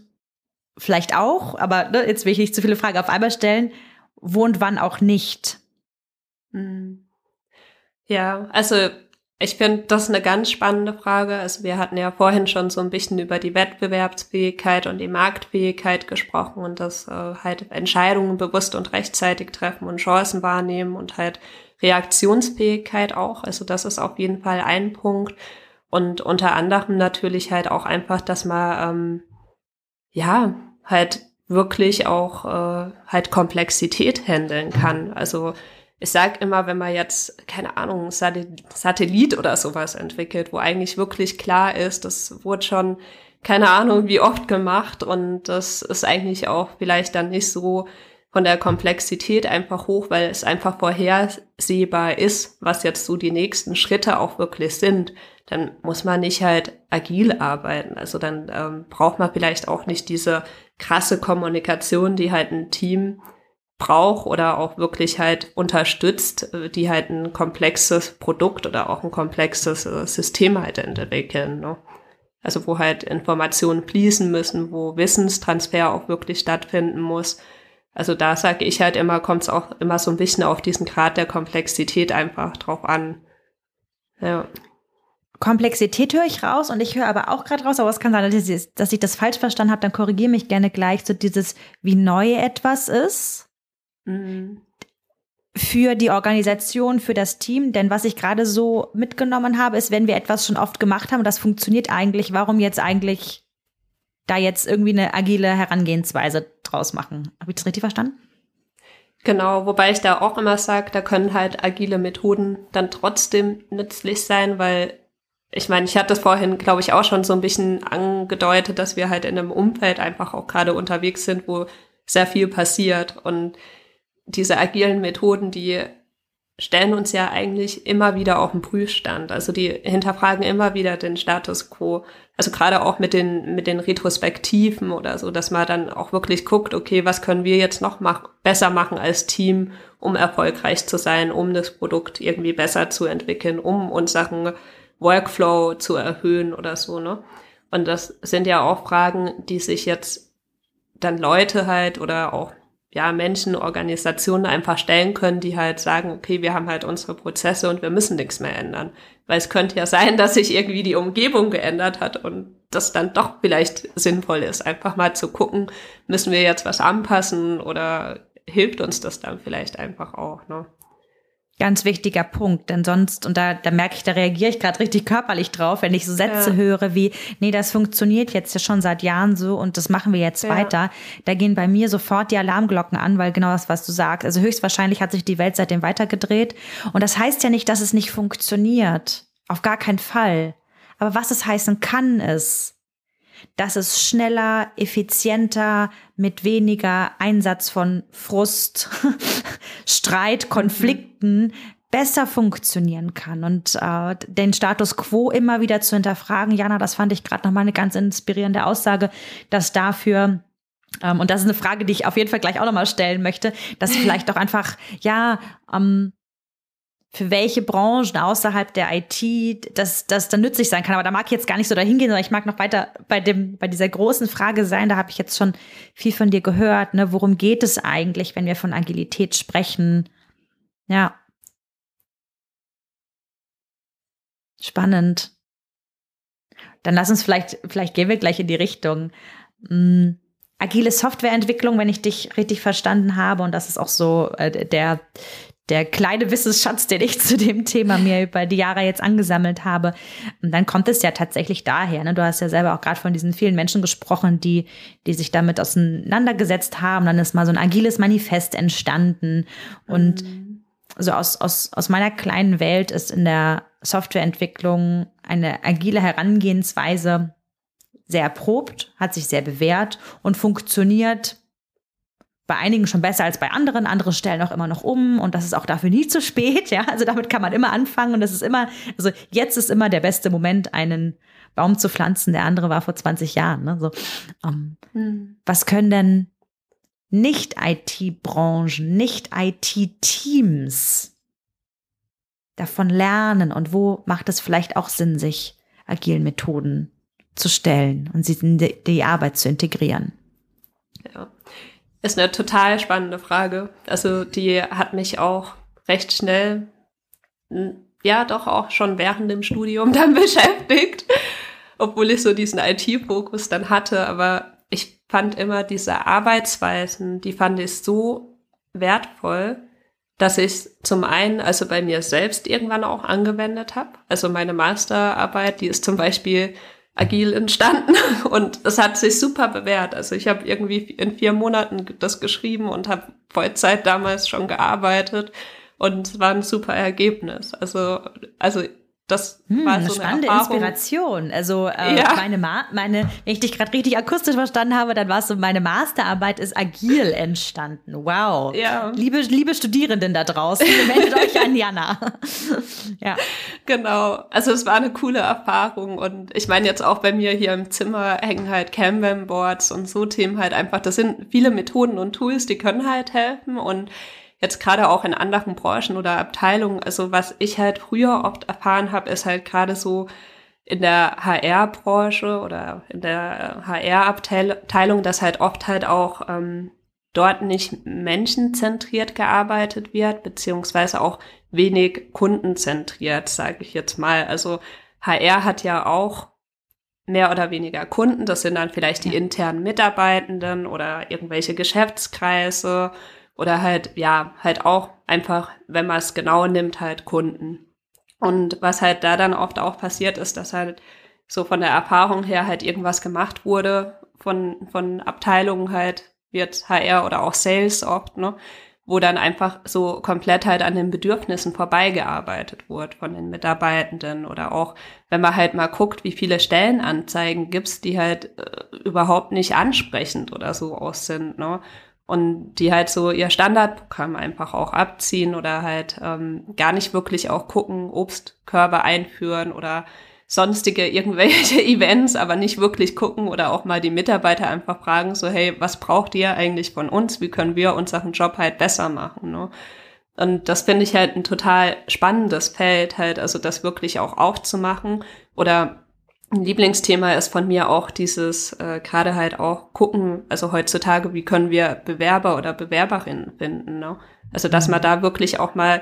vielleicht auch, aber ne, jetzt will ich nicht zu viele Fragen auf einmal stellen, wo und wann auch nicht? Hm. Ja, also ich finde das eine ganz spannende Frage. Also wir hatten ja vorhin schon so ein bisschen über die Wettbewerbsfähigkeit und die Marktfähigkeit gesprochen und dass äh, halt Entscheidungen bewusst und rechtzeitig treffen und Chancen wahrnehmen und halt Reaktionsfähigkeit auch. Also das ist auf jeden Fall ein Punkt. Und unter anderem natürlich halt auch einfach, dass man ähm, ja halt wirklich auch äh, halt Komplexität handeln kann. Also ich sag immer, wenn man jetzt, keine Ahnung, Satellit oder sowas entwickelt, wo eigentlich wirklich klar ist, das wurde schon, keine Ahnung, wie oft gemacht und das ist eigentlich auch vielleicht dann nicht so von der Komplexität einfach hoch, weil es einfach vorhersehbar ist, was jetzt so die nächsten Schritte auch wirklich sind. Dann muss man nicht halt agil arbeiten. Also dann ähm, braucht man vielleicht auch nicht diese krasse Kommunikation, die halt ein Team braucht oder auch wirklich halt unterstützt, äh, die halt ein komplexes Produkt oder auch ein komplexes äh, System halt entwickeln. Ne? Also wo halt Informationen fließen müssen, wo Wissenstransfer auch wirklich stattfinden muss. Also da sage ich halt immer, kommt es auch immer so ein bisschen auf diesen Grad der Komplexität einfach drauf an. Ja. Komplexität höre ich raus und ich höre aber auch gerade raus, aber es kann sein, dass ich, dass ich das falsch verstanden habe, dann korrigiere mich gerne gleich, so dieses, wie neu etwas ist Mhm. Für die Organisation, für das Team, denn was ich gerade so mitgenommen habe, ist, wenn wir etwas schon oft gemacht haben und das funktioniert eigentlich, warum jetzt eigentlich da jetzt irgendwie eine agile Herangehensweise draus machen? Habe ich das richtig verstanden? Genau, wobei ich da auch immer sage, da können halt agile Methoden dann trotzdem nützlich sein, weil ich meine, ich hatte das vorhin, glaube ich, auch schon so ein bisschen angedeutet, dass wir halt in einem Umfeld einfach auch gerade unterwegs sind, wo sehr viel passiert. Und diese agilen Methoden, die stellen uns ja eigentlich immer wieder auf den Prüfstand. Also die hinterfragen immer wieder den Status quo. Also gerade auch mit den, mit den Retrospektiven oder so, dass man dann auch wirklich guckt, okay, was können wir jetzt noch mach, besser machen als Team, um erfolgreich zu sein, um das Produkt irgendwie besser zu entwickeln, um unseren Workflow zu erhöhen oder so, ne? Und das sind ja auch Fragen, die sich jetzt dann Leute halt oder auch ja, Menschen, Organisationen einfach stellen können, die halt sagen, okay, wir haben halt unsere Prozesse und wir müssen nichts mehr ändern. Weil es könnte ja sein, dass sich irgendwie die Umgebung geändert hat und das dann doch vielleicht sinnvoll ist, einfach mal zu gucken, müssen wir jetzt was anpassen oder hilft uns das dann vielleicht einfach auch, ne? Ganz wichtiger Punkt, denn sonst, und da, da merke ich, da reagiere ich gerade richtig körperlich drauf, wenn ich so Sätze ja. höre wie, nee, das funktioniert jetzt ja schon seit Jahren so und das machen wir jetzt ja. weiter. Da gehen bei mir sofort die Alarmglocken an, weil genau das, was du sagst. Also höchstwahrscheinlich hat sich die Welt seitdem weitergedreht. Und das heißt ja nicht, dass es nicht funktioniert. Auf gar keinen Fall. Aber was es heißen kann, ist, dass es schneller, effizienter, mit weniger Einsatz von Frust, Streit, Konflikten besser funktionieren kann und äh, den Status quo immer wieder zu hinterfragen. Jana, das fand ich gerade nochmal eine ganz inspirierende Aussage, dass dafür ähm, und das ist eine Frage, die ich auf jeden Fall gleich auch nochmal stellen möchte, dass vielleicht auch einfach, ja, ähm, für welche Branchen außerhalb der IT das, das dann nützlich sein kann. Aber da mag ich jetzt gar nicht so dahin gehen, sondern ich mag noch weiter bei dem, bei dieser großen Frage sein. Da habe ich jetzt schon viel von dir gehört. Ne? Worum geht es eigentlich, wenn wir von Agilität sprechen? Ja. Spannend. Dann lass uns vielleicht, vielleicht gehen wir gleich in die Richtung. Mhm. Agile Softwareentwicklung, wenn ich dich richtig verstanden habe, und das ist auch so äh, der, der kleine Wissensschatz, den ich zu dem Thema mir über die Jahre jetzt angesammelt habe. Und dann kommt es ja tatsächlich daher. Ne? Du hast ja selber auch gerade von diesen vielen Menschen gesprochen, die, die sich damit auseinandergesetzt haben. Dann ist mal so ein agiles Manifest entstanden. Und mhm. so aus, aus, aus meiner kleinen Welt ist in der Softwareentwicklung eine agile Herangehensweise sehr erprobt, hat sich sehr bewährt und funktioniert bei einigen schon besser als bei anderen, andere stellen auch immer noch um und das ist auch dafür nie zu spät, ja. Also damit kann man immer anfangen und das ist immer, also jetzt ist immer der beste Moment, einen Baum zu pflanzen, der andere war vor 20 Jahren. Ne? So, um, ähm, hm. Was können denn Nicht-IT-Branchen, Nicht-IT-Teams davon lernen und wo macht es vielleicht auch Sinn, sich agilen Methoden zu stellen und sie in die, die Arbeit zu integrieren? Ist eine total spannende Frage. Also die hat mich auch recht schnell, ja doch auch schon während dem Studium dann beschäftigt, obwohl ich so diesen IT-Fokus dann hatte. Aber ich fand immer diese Arbeitsweisen, die fand ich so wertvoll, dass ich zum einen also bei mir selbst irgendwann auch angewendet habe. Also meine Masterarbeit, die ist zum Beispiel agil entstanden und es hat sich super bewährt. Also ich habe irgendwie in vier Monaten das geschrieben und habe Vollzeit damals schon gearbeitet und es war ein super Ergebnis. Also, also das hm, war so eine spannende Erfahrung. Inspiration. Also äh, ja. meine, Ma meine, wenn ich dich gerade richtig akustisch verstanden habe, dann war es so, meine Masterarbeit ist agil entstanden. Wow. Ja. Liebe, liebe Studierenden da draußen, meldet euch an Jana. ja. Genau. Also es war eine coole Erfahrung und ich meine jetzt auch bei mir hier im Zimmer hängen halt Kanban-Boards und so Themen halt einfach, das sind viele Methoden und Tools, die können halt helfen und jetzt gerade auch in anderen Branchen oder Abteilungen, also was ich halt früher oft erfahren habe, ist halt gerade so in der HR-Branche oder in der HR-Abteilung, dass halt oft halt auch ähm, dort nicht menschenzentriert gearbeitet wird, beziehungsweise auch wenig kundenzentriert, sage ich jetzt mal. Also HR hat ja auch mehr oder weniger Kunden, das sind dann vielleicht die internen Mitarbeitenden oder irgendwelche Geschäftskreise oder halt, ja, halt auch einfach, wenn man es genau nimmt, halt Kunden. Und was halt da dann oft auch passiert ist, dass halt so von der Erfahrung her halt irgendwas gemacht wurde von, von Abteilungen halt, wird HR oder auch Sales oft, ne, wo dann einfach so komplett halt an den Bedürfnissen vorbeigearbeitet wurde von den Mitarbeitenden oder auch, wenn man halt mal guckt, wie viele Stellenanzeigen gibt's, die halt äh, überhaupt nicht ansprechend oder so aus sind, ne? Und die halt so ihr Standardprogramm einfach auch abziehen oder halt ähm, gar nicht wirklich auch gucken, Obstkörbe einführen oder sonstige irgendwelche Events, aber nicht wirklich gucken oder auch mal die Mitarbeiter einfach fragen, so, hey, was braucht ihr eigentlich von uns? Wie können wir unseren Job halt besser machen? Ne? Und das finde ich halt ein total spannendes Feld, halt, also das wirklich auch aufzumachen. Oder ein Lieblingsthema ist von mir auch dieses, äh, gerade halt auch gucken, also heutzutage, wie können wir Bewerber oder Bewerberinnen finden. Ne? Also dass man mhm. da wirklich auch mal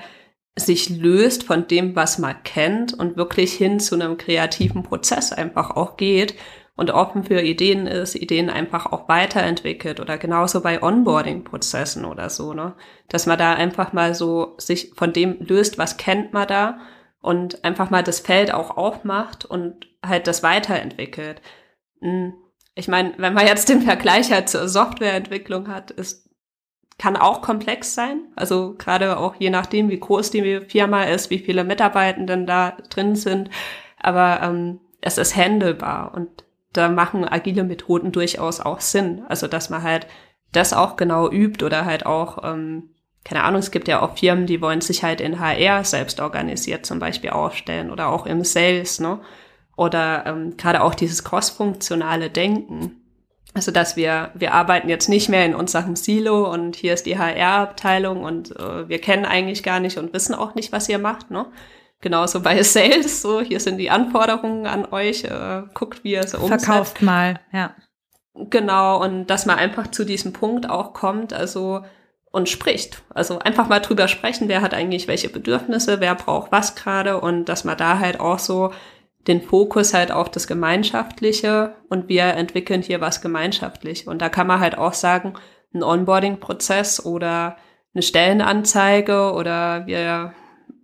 sich löst von dem, was man kennt und wirklich hin zu einem kreativen Prozess einfach auch geht und offen für Ideen ist, Ideen einfach auch weiterentwickelt oder genauso bei Onboarding-Prozessen oder so, ne? Dass man da einfach mal so sich von dem löst, was kennt man da und einfach mal das Feld auch aufmacht und halt das weiterentwickelt. Hm. Ich meine, wenn man jetzt den Vergleich halt zur Softwareentwicklung hat, ist kann auch komplex sein. Also gerade auch je nachdem, wie groß die Firma ist, wie viele Mitarbeitenden da drin sind. Aber ähm, es ist handelbar und da machen agile Methoden durchaus auch Sinn. Also dass man halt das auch genau übt oder halt auch, ähm, keine Ahnung, es gibt ja auch Firmen, die wollen sich halt in HR selbst organisiert zum Beispiel aufstellen oder auch im Sales, ne? Oder ähm, gerade auch dieses crossfunktionale Denken also dass wir, wir arbeiten jetzt nicht mehr in unserem Silo und hier ist die HR-Abteilung und äh, wir kennen eigentlich gar nicht und wissen auch nicht, was ihr macht, ne? Genauso bei Sales, so hier sind die Anforderungen an euch, äh, guckt, wie ihr es umsetzt. Verkauft mal, ja. Genau, und dass man einfach zu diesem Punkt auch kommt, also und spricht. Also einfach mal drüber sprechen, wer hat eigentlich welche Bedürfnisse, wer braucht was gerade und dass man da halt auch so den Fokus halt auf das Gemeinschaftliche und wir entwickeln hier was gemeinschaftlich. Und da kann man halt auch sagen, ein Onboarding-Prozess oder eine Stellenanzeige oder wir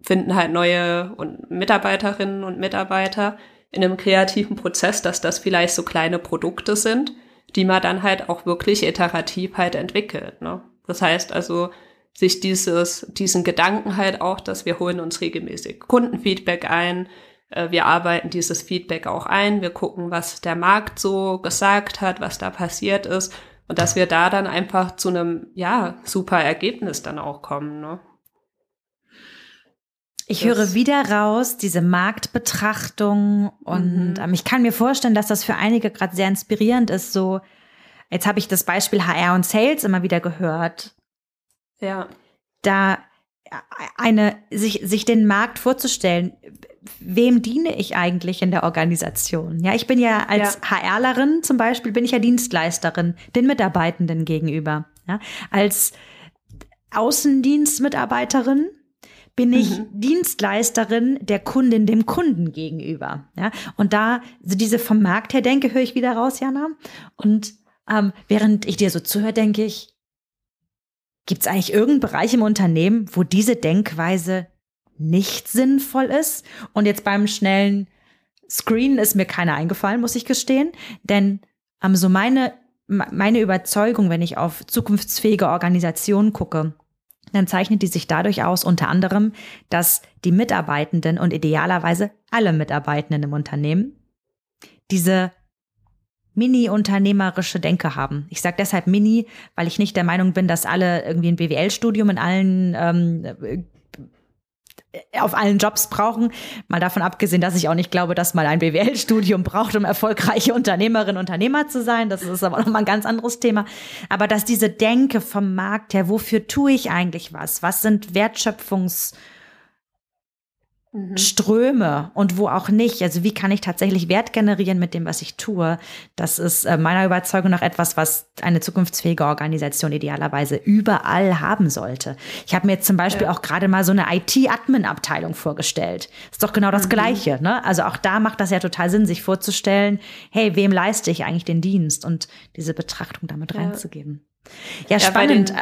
finden halt neue Mitarbeiterinnen und Mitarbeiter in einem kreativen Prozess, dass das vielleicht so kleine Produkte sind, die man dann halt auch wirklich iterativ halt entwickelt. Ne? Das heißt also, sich dieses, diesen Gedanken halt auch, dass wir holen uns regelmäßig Kundenfeedback ein, äh, wir arbeiten dieses Feedback auch ein, wir gucken, was der Markt so gesagt hat, was da passiert ist und dass wir da dann einfach zu einem, ja, super Ergebnis dann auch kommen. Ne? Ich höre wieder raus, diese Marktbetrachtung und mhm. ähm, ich kann mir vorstellen, dass das für einige gerade sehr inspirierend ist. So, jetzt habe ich das Beispiel HR und Sales immer wieder gehört. Ja. Da äh, eine, sich, sich den Markt vorzustellen wem diene ich eigentlich in der Organisation? Ja, ich bin ja als ja. HRlerin zum Beispiel, bin ich ja Dienstleisterin den Mitarbeitenden gegenüber. Ja, als Außendienstmitarbeiterin bin ich mhm. Dienstleisterin der Kundin dem Kunden gegenüber. Ja, und da so diese vom Markt her denke, höre ich wieder raus, Jana. Und ähm, während ich dir so zuhöre, denke ich, gibt es eigentlich irgendeinen Bereich im Unternehmen, wo diese Denkweise nicht sinnvoll ist. Und jetzt beim schnellen Screen ist mir keiner eingefallen, muss ich gestehen. Denn ähm, so meine, meine Überzeugung, wenn ich auf zukunftsfähige Organisationen gucke, dann zeichnet die sich dadurch aus, unter anderem, dass die Mitarbeitenden und idealerweise alle Mitarbeitenden im Unternehmen diese mini-unternehmerische Denke haben. Ich sage deshalb mini, weil ich nicht der Meinung bin, dass alle irgendwie ein BWL-Studium in allen ähm, auf allen Jobs brauchen. Mal davon abgesehen, dass ich auch nicht glaube, dass man ein BWL-Studium braucht, um erfolgreiche Unternehmerin, Unternehmer zu sein. Das ist aber nochmal ein ganz anderes Thema. Aber dass diese Denke vom Markt her, wofür tue ich eigentlich was? Was sind Wertschöpfungs- Mhm. Ströme und wo auch nicht. Also wie kann ich tatsächlich Wert generieren mit dem, was ich tue? Das ist äh, meiner Überzeugung nach etwas, was eine zukunftsfähige Organisation idealerweise überall haben sollte. Ich habe mir jetzt zum Beispiel ja. auch gerade mal so eine IT-Admin-Abteilung vorgestellt. Ist doch genau das mhm. Gleiche. Ne? Also auch da macht das ja total Sinn, sich vorzustellen, hey, wem leiste ich eigentlich den Dienst und diese Betrachtung damit ja. reinzugeben. Ja, ja spannend.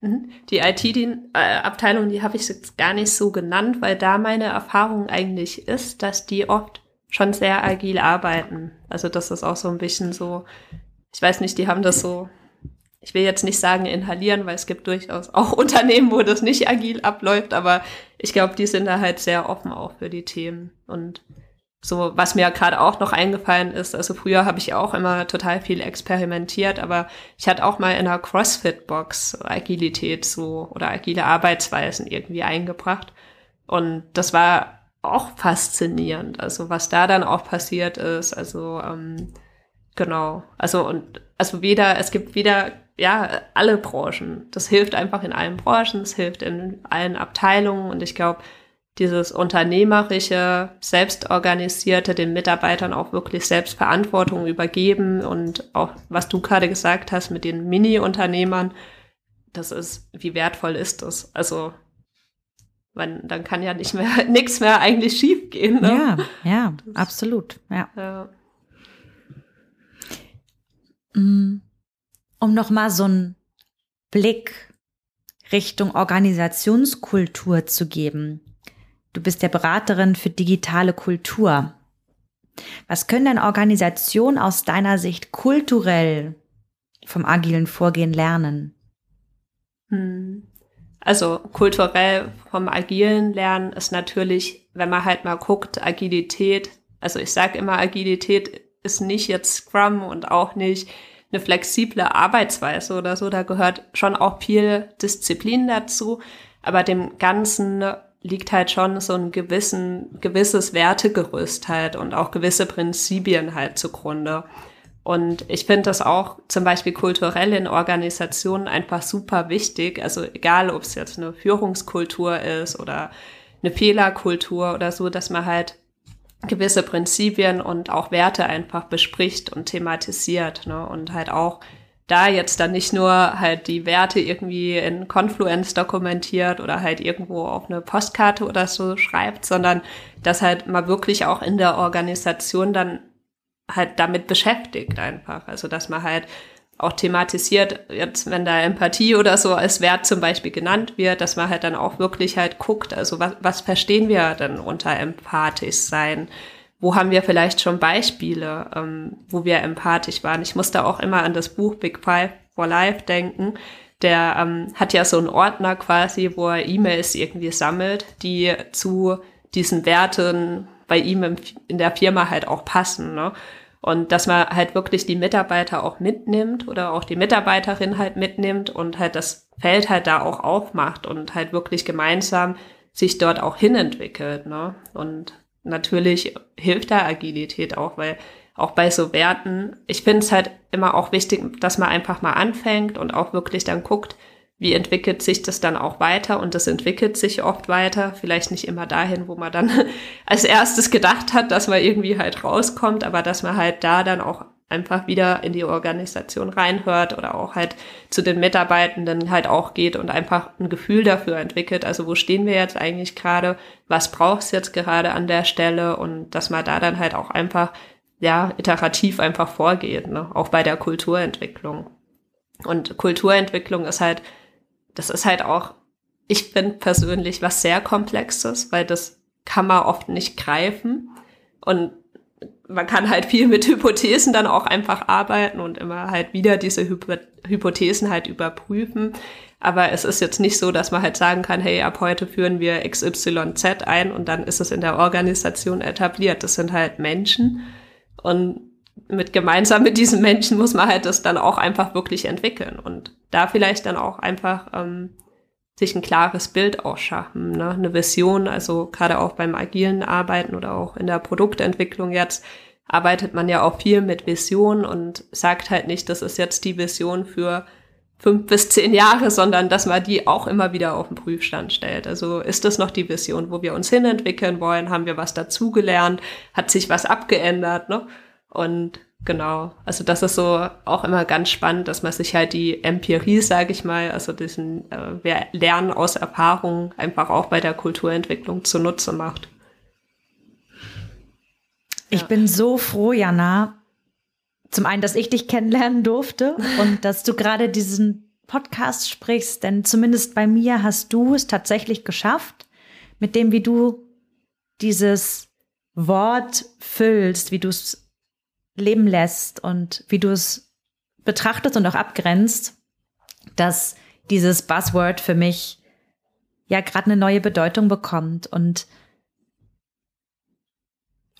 Mhm. Die IT-Abteilung, die habe ich jetzt gar nicht so genannt, weil da meine Erfahrung eigentlich ist, dass die oft schon sehr agil arbeiten. Also das ist auch so ein bisschen so, ich weiß nicht, die haben das so ich will jetzt nicht sagen inhalieren, weil es gibt durchaus auch Unternehmen, wo das nicht agil abläuft, aber ich glaube, die sind da halt sehr offen auch für die Themen. Und so, was mir gerade auch noch eingefallen ist, also früher habe ich auch immer total viel experimentiert, aber ich hatte auch mal in einer CrossFit-Box Agilität so oder agile Arbeitsweisen irgendwie eingebracht. Und das war auch faszinierend, also was da dann auch passiert ist, also ähm, genau, also und also weder, es gibt weder ja, alle Branchen. Das hilft einfach in allen Branchen, es hilft in allen Abteilungen und ich glaube, dieses unternehmerische, selbstorganisierte, den Mitarbeitern auch wirklich Selbstverantwortung übergeben und auch, was du gerade gesagt hast mit den Mini-Unternehmern, das ist, wie wertvoll ist das? Also, man, dann kann ja nicht mehr, nichts mehr eigentlich schief gehen. Ne? Ja, ja, das, absolut, ja. ja. Mm um nochmal so einen Blick Richtung Organisationskultur zu geben. Du bist der Beraterin für digitale Kultur. Was können denn Organisationen aus deiner Sicht kulturell vom agilen Vorgehen lernen? Hm. Also kulturell vom agilen Lernen ist natürlich, wenn man halt mal guckt, Agilität. Also ich sage immer, Agilität ist nicht jetzt Scrum und auch nicht eine flexible Arbeitsweise oder so. Da gehört schon auch viel Disziplin dazu. Aber dem Ganzen liegt halt schon so ein gewissen, gewisses Wertegerüst halt und auch gewisse Prinzipien halt zugrunde. Und ich finde das auch zum Beispiel kulturell in Organisationen einfach super wichtig. Also egal, ob es jetzt eine Führungskultur ist oder eine Fehlerkultur oder so, dass man halt gewisse Prinzipien und auch Werte einfach bespricht und thematisiert. Ne? Und halt auch da jetzt dann nicht nur halt die Werte irgendwie in Confluence dokumentiert oder halt irgendwo auf eine Postkarte oder so schreibt, sondern dass halt mal wirklich auch in der Organisation dann halt damit beschäftigt einfach. Also dass man halt auch thematisiert, jetzt wenn da Empathie oder so als Wert zum Beispiel genannt wird, dass man halt dann auch wirklich halt guckt, also was, was verstehen wir denn unter empathisch sein? Wo haben wir vielleicht schon Beispiele, ähm, wo wir empathisch waren? Ich musste auch immer an das Buch Big Five for Life denken. Der ähm, hat ja so einen Ordner quasi, wo er E-Mails irgendwie sammelt, die zu diesen Werten bei ihm in der Firma halt auch passen. Ne? Und dass man halt wirklich die Mitarbeiter auch mitnimmt oder auch die Mitarbeiterin halt mitnimmt und halt das Feld halt da auch aufmacht und halt wirklich gemeinsam sich dort auch hinentwickelt. Ne? Und natürlich hilft da Agilität auch, weil auch bei so Werten, ich finde es halt immer auch wichtig, dass man einfach mal anfängt und auch wirklich dann guckt, wie entwickelt sich das dann auch weiter? Und das entwickelt sich oft weiter, vielleicht nicht immer dahin, wo man dann als erstes gedacht hat, dass man irgendwie halt rauskommt, aber dass man halt da dann auch einfach wieder in die Organisation reinhört oder auch halt zu den Mitarbeitenden halt auch geht und einfach ein Gefühl dafür entwickelt. Also wo stehen wir jetzt eigentlich gerade? Was braucht es jetzt gerade an der Stelle? Und dass man da dann halt auch einfach, ja, iterativ einfach vorgeht, ne? auch bei der Kulturentwicklung. Und Kulturentwicklung ist halt das ist halt auch, ich finde persönlich was sehr Komplexes, weil das kann man oft nicht greifen. Und man kann halt viel mit Hypothesen dann auch einfach arbeiten und immer halt wieder diese Hypo Hypothesen halt überprüfen. Aber es ist jetzt nicht so, dass man halt sagen kann, hey, ab heute führen wir XYZ ein und dann ist es in der Organisation etabliert. Das sind halt Menschen und mit gemeinsam mit diesen Menschen muss man halt das dann auch einfach wirklich entwickeln und da vielleicht dann auch einfach ähm, sich ein klares Bild auch schaffen, ne? eine Vision, also gerade auch beim agilen Arbeiten oder auch in der Produktentwicklung jetzt arbeitet man ja auch viel mit Vision und sagt halt nicht, das ist jetzt die Vision für fünf bis zehn Jahre, sondern dass man die auch immer wieder auf den Prüfstand stellt. Also ist das noch die Vision, wo wir uns hinentwickeln wollen? Haben wir was dazugelernt? Hat sich was abgeändert? Ne? Und genau, also das ist so auch immer ganz spannend, dass man sich halt die Empirie, sage ich mal, also diesen äh, Lernen aus Erfahrung einfach auch bei der Kulturentwicklung zunutze macht. Ich ja. bin so froh, Jana, zum einen, dass ich dich kennenlernen durfte und dass du gerade diesen Podcast sprichst, denn zumindest bei mir hast du es tatsächlich geschafft, mit dem, wie du dieses Wort füllst, wie du es leben lässt und wie du es betrachtest und auch abgrenzt, dass dieses Buzzword für mich ja gerade eine neue Bedeutung bekommt und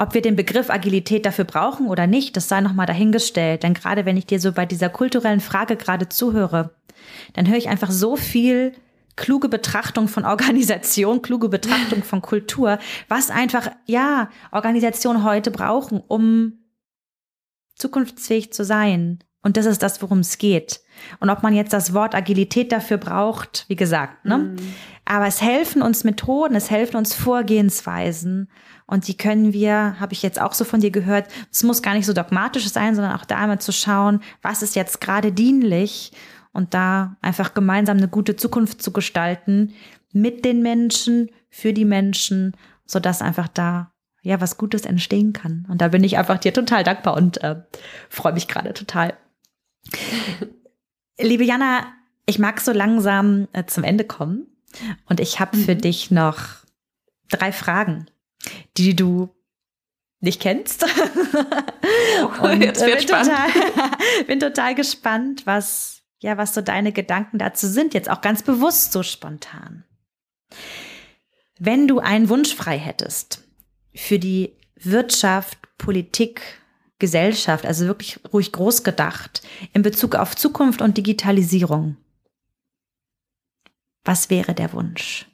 ob wir den Begriff Agilität dafür brauchen oder nicht, das sei nochmal dahingestellt. Denn gerade wenn ich dir so bei dieser kulturellen Frage gerade zuhöre, dann höre ich einfach so viel kluge Betrachtung von Organisation, kluge Betrachtung von Kultur, was einfach, ja, Organisationen heute brauchen, um zukunftsfähig zu sein. Und das ist das, worum es geht. Und ob man jetzt das Wort Agilität dafür braucht, wie gesagt, ne? Mm. Aber es helfen uns Methoden, es helfen uns Vorgehensweisen. Und die können wir, habe ich jetzt auch so von dir gehört, es muss gar nicht so dogmatisch sein, sondern auch da einmal zu schauen, was ist jetzt gerade dienlich und da einfach gemeinsam eine gute Zukunft zu gestalten mit den Menschen, für die Menschen, sodass einfach da ja was Gutes entstehen kann. Und da bin ich einfach dir total dankbar und äh, freue mich gerade total. Liebe Jana, ich mag so langsam äh, zum Ende kommen und ich habe für mhm. dich noch drei Fragen die du nicht kennst. Oh, und Jetzt wird bin, total, bin total gespannt, was, ja, was so deine Gedanken dazu sind, jetzt auch ganz bewusst so spontan. Wenn du einen Wunsch frei hättest für die Wirtschaft, Politik, Gesellschaft, also wirklich ruhig groß gedacht, in Bezug auf Zukunft und Digitalisierung, was wäre der Wunsch?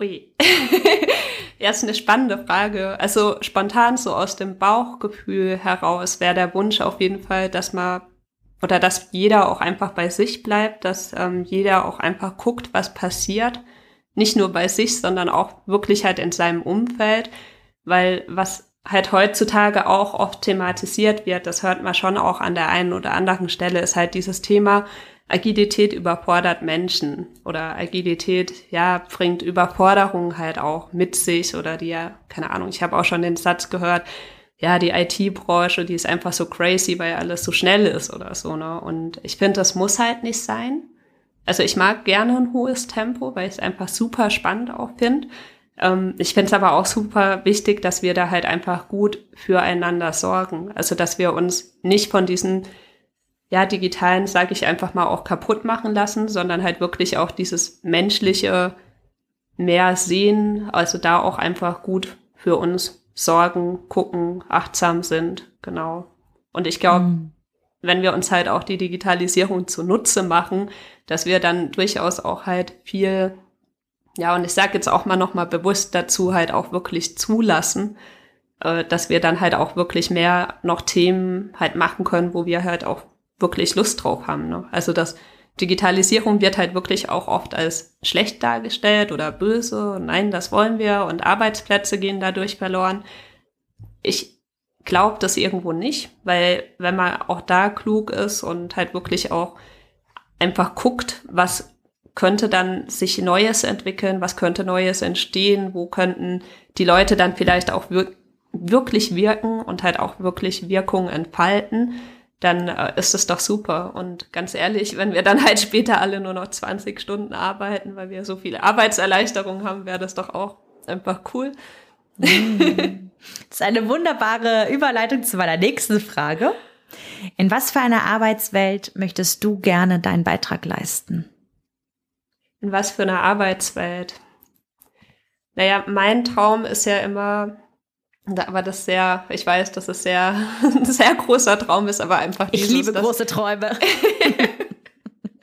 Ui. ja, ist eine spannende Frage. Also spontan so aus dem Bauchgefühl heraus wäre der Wunsch auf jeden Fall, dass man oder dass jeder auch einfach bei sich bleibt, dass ähm, jeder auch einfach guckt, was passiert. Nicht nur bei sich, sondern auch wirklich halt in seinem Umfeld. Weil was halt heutzutage auch oft thematisiert wird, das hört man schon auch an der einen oder anderen Stelle, ist halt dieses Thema, Agilität überfordert Menschen oder Agilität, ja, bringt Überforderung halt auch mit sich oder die ja, keine Ahnung, ich habe auch schon den Satz gehört, ja, die IT-Branche, die ist einfach so crazy, weil alles so schnell ist oder so, ne? Und ich finde, das muss halt nicht sein. Also ich mag gerne ein hohes Tempo, weil ich es einfach super spannend auch finde. Ähm, ich finde es aber auch super wichtig, dass wir da halt einfach gut füreinander sorgen. Also dass wir uns nicht von diesen ja, digitalen, sage ich einfach mal, auch kaputt machen lassen, sondern halt wirklich auch dieses menschliche mehr sehen, also da auch einfach gut für uns sorgen, gucken, achtsam sind, genau. Und ich glaube, mhm. Wenn wir uns halt auch die Digitalisierung zunutze machen, dass wir dann durchaus auch halt viel, ja, und ich sage jetzt auch mal nochmal bewusst dazu halt auch wirklich zulassen, äh, dass wir dann halt auch wirklich mehr noch Themen halt machen können, wo wir halt auch wirklich Lust drauf haben. Ne? Also das Digitalisierung wird halt wirklich auch oft als schlecht dargestellt oder böse. Nein, das wollen wir und Arbeitsplätze gehen dadurch verloren. Ich glaube das irgendwo nicht, weil wenn man auch da klug ist und halt wirklich auch einfach guckt, was könnte dann sich Neues entwickeln, was könnte Neues entstehen, wo könnten die Leute dann vielleicht auch wir wirklich wirken und halt auch wirklich Wirkung entfalten, dann äh, ist es doch super. Und ganz ehrlich, wenn wir dann halt später alle nur noch 20 Stunden arbeiten, weil wir so viele Arbeitserleichterungen haben, wäre das doch auch einfach cool. Mm. Das ist eine wunderbare Überleitung zu meiner nächsten Frage. In was für einer Arbeitswelt möchtest du gerne deinen Beitrag leisten? In was für einer Arbeitswelt? Naja, mein Traum ist ja immer, aber das sehr, ich weiß, dass es sehr, ein sehr großer Traum ist, aber einfach dieses, Ich liebe große Träume.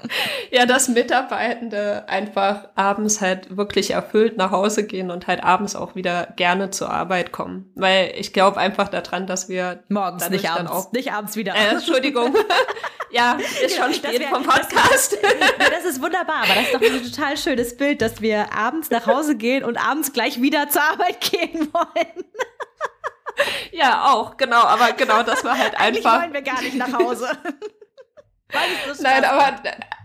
ja, dass Mitarbeitende einfach abends halt wirklich erfüllt nach Hause gehen und halt abends auch wieder gerne zur Arbeit kommen. Weil ich glaube einfach daran, dass wir morgens nicht abends, auch, nicht abends wieder. Äh, Entschuldigung. ja, ist schon spät vom Podcast. Das, das, ist wunderbar, aber das ist doch ein total schönes Bild, dass wir abends nach Hause gehen und abends gleich wieder zur Arbeit gehen wollen. ja, auch, genau, aber genau, das war halt Eigentlich einfach. wollen wir gar nicht nach Hause. Nein, aber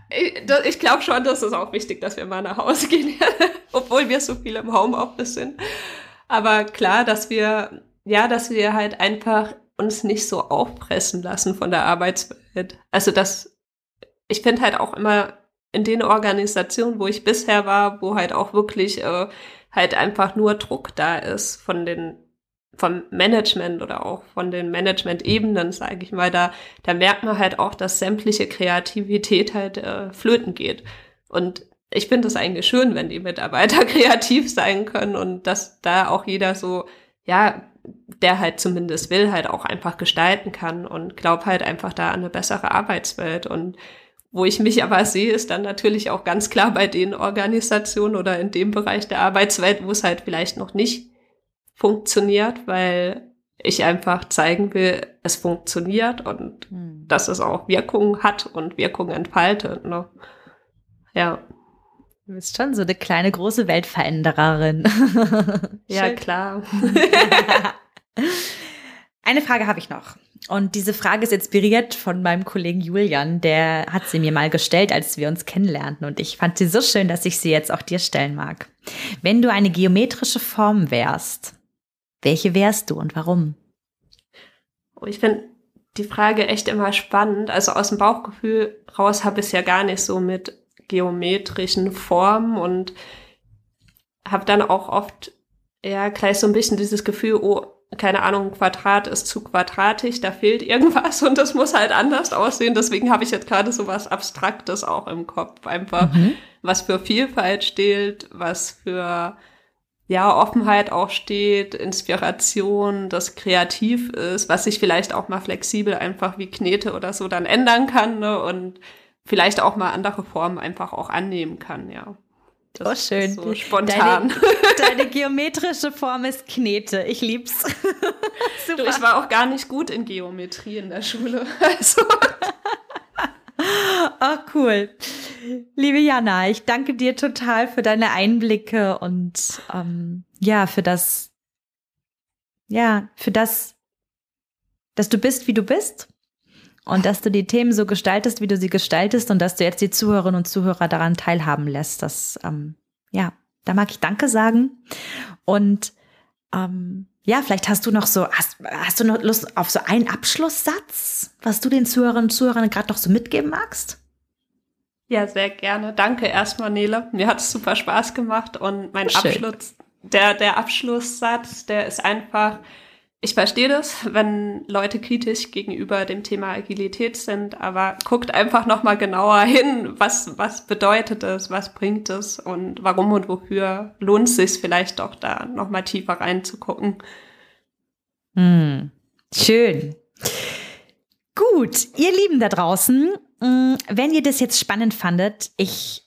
ich, ich glaube schon, dass es auch wichtig, dass wir mal nach Hause gehen, obwohl wir so viel im Homeoffice sind. Aber klar, dass wir, ja, dass wir halt einfach uns nicht so aufpressen lassen von der Arbeitswelt. Also das, ich finde halt auch immer in den Organisationen, wo ich bisher war, wo halt auch wirklich äh, halt einfach nur Druck da ist von den vom Management oder auch von den Management-Ebenen, sage ich mal, da, da merkt man halt auch, dass sämtliche Kreativität halt äh, flöten geht. Und ich finde es eigentlich schön, wenn die Mitarbeiter kreativ sein können und dass da auch jeder so, ja, der halt zumindest will, halt auch einfach gestalten kann und glaub halt einfach da an eine bessere Arbeitswelt. Und wo ich mich aber sehe, ist dann natürlich auch ganz klar bei den Organisationen oder in dem Bereich der Arbeitswelt, wo es halt vielleicht noch nicht funktioniert, weil ich einfach zeigen will, es funktioniert und hm. dass es auch Wirkung hat und Wirkung entfaltet. Ne? Ja. Du bist schon so eine kleine große Weltverändererin. ja, klar. Eine Frage habe ich noch. Und diese Frage ist inspiriert von meinem Kollegen Julian. Der hat sie mir mal gestellt, als wir uns kennenlernten. Und ich fand sie so schön, dass ich sie jetzt auch dir stellen mag. Wenn du eine geometrische Form wärst, welche wärst du und warum? Oh, ich finde die Frage echt immer spannend. Also aus dem Bauchgefühl raus habe ich es ja gar nicht so mit geometrischen Formen und habe dann auch oft ja gleich so ein bisschen dieses Gefühl, oh, keine Ahnung, Quadrat ist zu quadratisch, da fehlt irgendwas und das muss halt anders aussehen. Deswegen habe ich jetzt gerade so was Abstraktes auch im Kopf. Einfach, mhm. was für Vielfalt steht, was für ja, Offenheit auch steht, Inspiration, das kreativ ist, was sich vielleicht auch mal flexibel einfach wie Knete oder so dann ändern kann ne? und vielleicht auch mal andere Formen einfach auch annehmen kann, ja. Das oh, schön. so spontan. Deine, deine, geometrische Form ist Knete. Ich lieb's. Super. Du, ich war auch gar nicht gut in Geometrie in der Schule. Also. Ach, cool. Liebe Jana, ich danke dir total für deine Einblicke und ähm, ja, für das, ja, für das, dass du bist, wie du bist und dass du die Themen so gestaltest, wie du sie gestaltest und dass du jetzt die Zuhörerinnen und Zuhörer daran teilhaben lässt. Das, ähm, ja, da mag ich Danke sagen und ähm, ja, vielleicht hast du noch so, hast, hast du noch Lust auf so einen Abschlusssatz, was du den Zuhörerinnen und Zuhörern gerade noch so mitgeben magst? Ja, sehr gerne. Danke erstmal, Nele. Mir hat es super Spaß gemacht und mein Schön. Abschluss, der, der Abschlusssatz, der ist einfach, ich verstehe das, wenn Leute kritisch gegenüber dem Thema Agilität sind, aber guckt einfach nochmal genauer hin, was, was bedeutet es, was bringt es und warum und wofür lohnt es sich vielleicht doch da nochmal tiefer reinzugucken. Hm. Schön. Gut, ihr Lieben da draußen, wenn ihr das jetzt spannend fandet, ich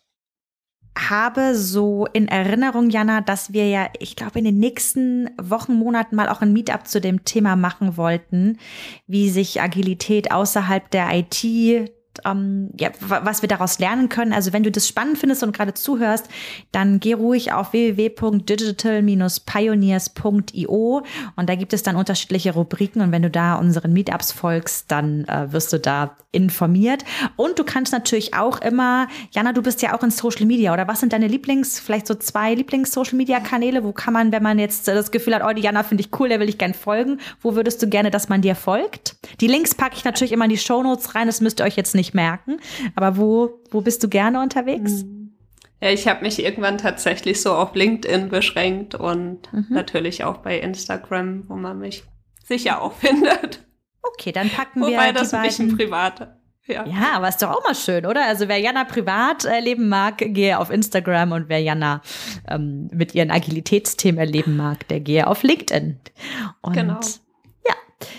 habe so in Erinnerung, Jana, dass wir ja, ich glaube, in den nächsten Wochen, Monaten mal auch ein Meetup zu dem Thema machen wollten, wie sich Agilität außerhalb der IT ähm, ja, was wir daraus lernen können. Also wenn du das spannend findest und gerade zuhörst, dann geh ruhig auf www.digital-pioneers.io und da gibt es dann unterschiedliche Rubriken und wenn du da unseren Meetups folgst, dann äh, wirst du da informiert. Und du kannst natürlich auch immer, Jana, du bist ja auch in Social Media oder was sind deine Lieblings, vielleicht so zwei Lieblings-Social Media Kanäle? Wo kann man, wenn man jetzt das Gefühl hat, oh, die Jana finde ich cool, der will ich gern folgen, wo würdest du gerne, dass man dir folgt? Die Links packe ich natürlich immer in die Show Notes rein, das müsst ihr euch jetzt nicht merken. Aber wo, wo bist du gerne unterwegs? Mhm. Ja, ich habe mich irgendwann tatsächlich so auf LinkedIn beschränkt und mhm. natürlich auch bei Instagram, wo man mich sicher auch findet. Okay, dann packen wir Wobei das ein bisschen privat. Ja. ja, aber ist doch auch mal schön, oder? Also wer Jana privat erleben mag, gehe auf Instagram und wer Jana ähm, mit ihren Agilitätsthemen erleben mag, der gehe auf LinkedIn. Und genau. Ja,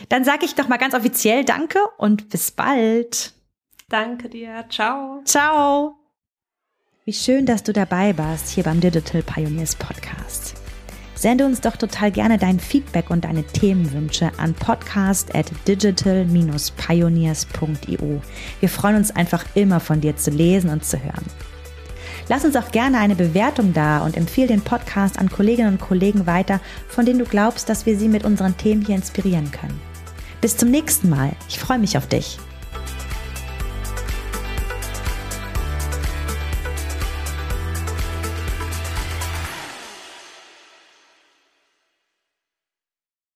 dann sage ich doch mal ganz offiziell Danke und bis bald. Danke dir. Ciao. Ciao. Wie schön, dass du dabei warst hier beim Digital Pioneers Podcast. Sende uns doch total gerne dein Feedback und deine Themenwünsche an podcast at digital-pioneers.io. Wir freuen uns einfach immer von dir zu lesen und zu hören. Lass uns auch gerne eine Bewertung da und empfehle den Podcast an Kolleginnen und Kollegen weiter, von denen du glaubst, dass wir sie mit unseren Themen hier inspirieren können. Bis zum nächsten Mal. Ich freue mich auf dich.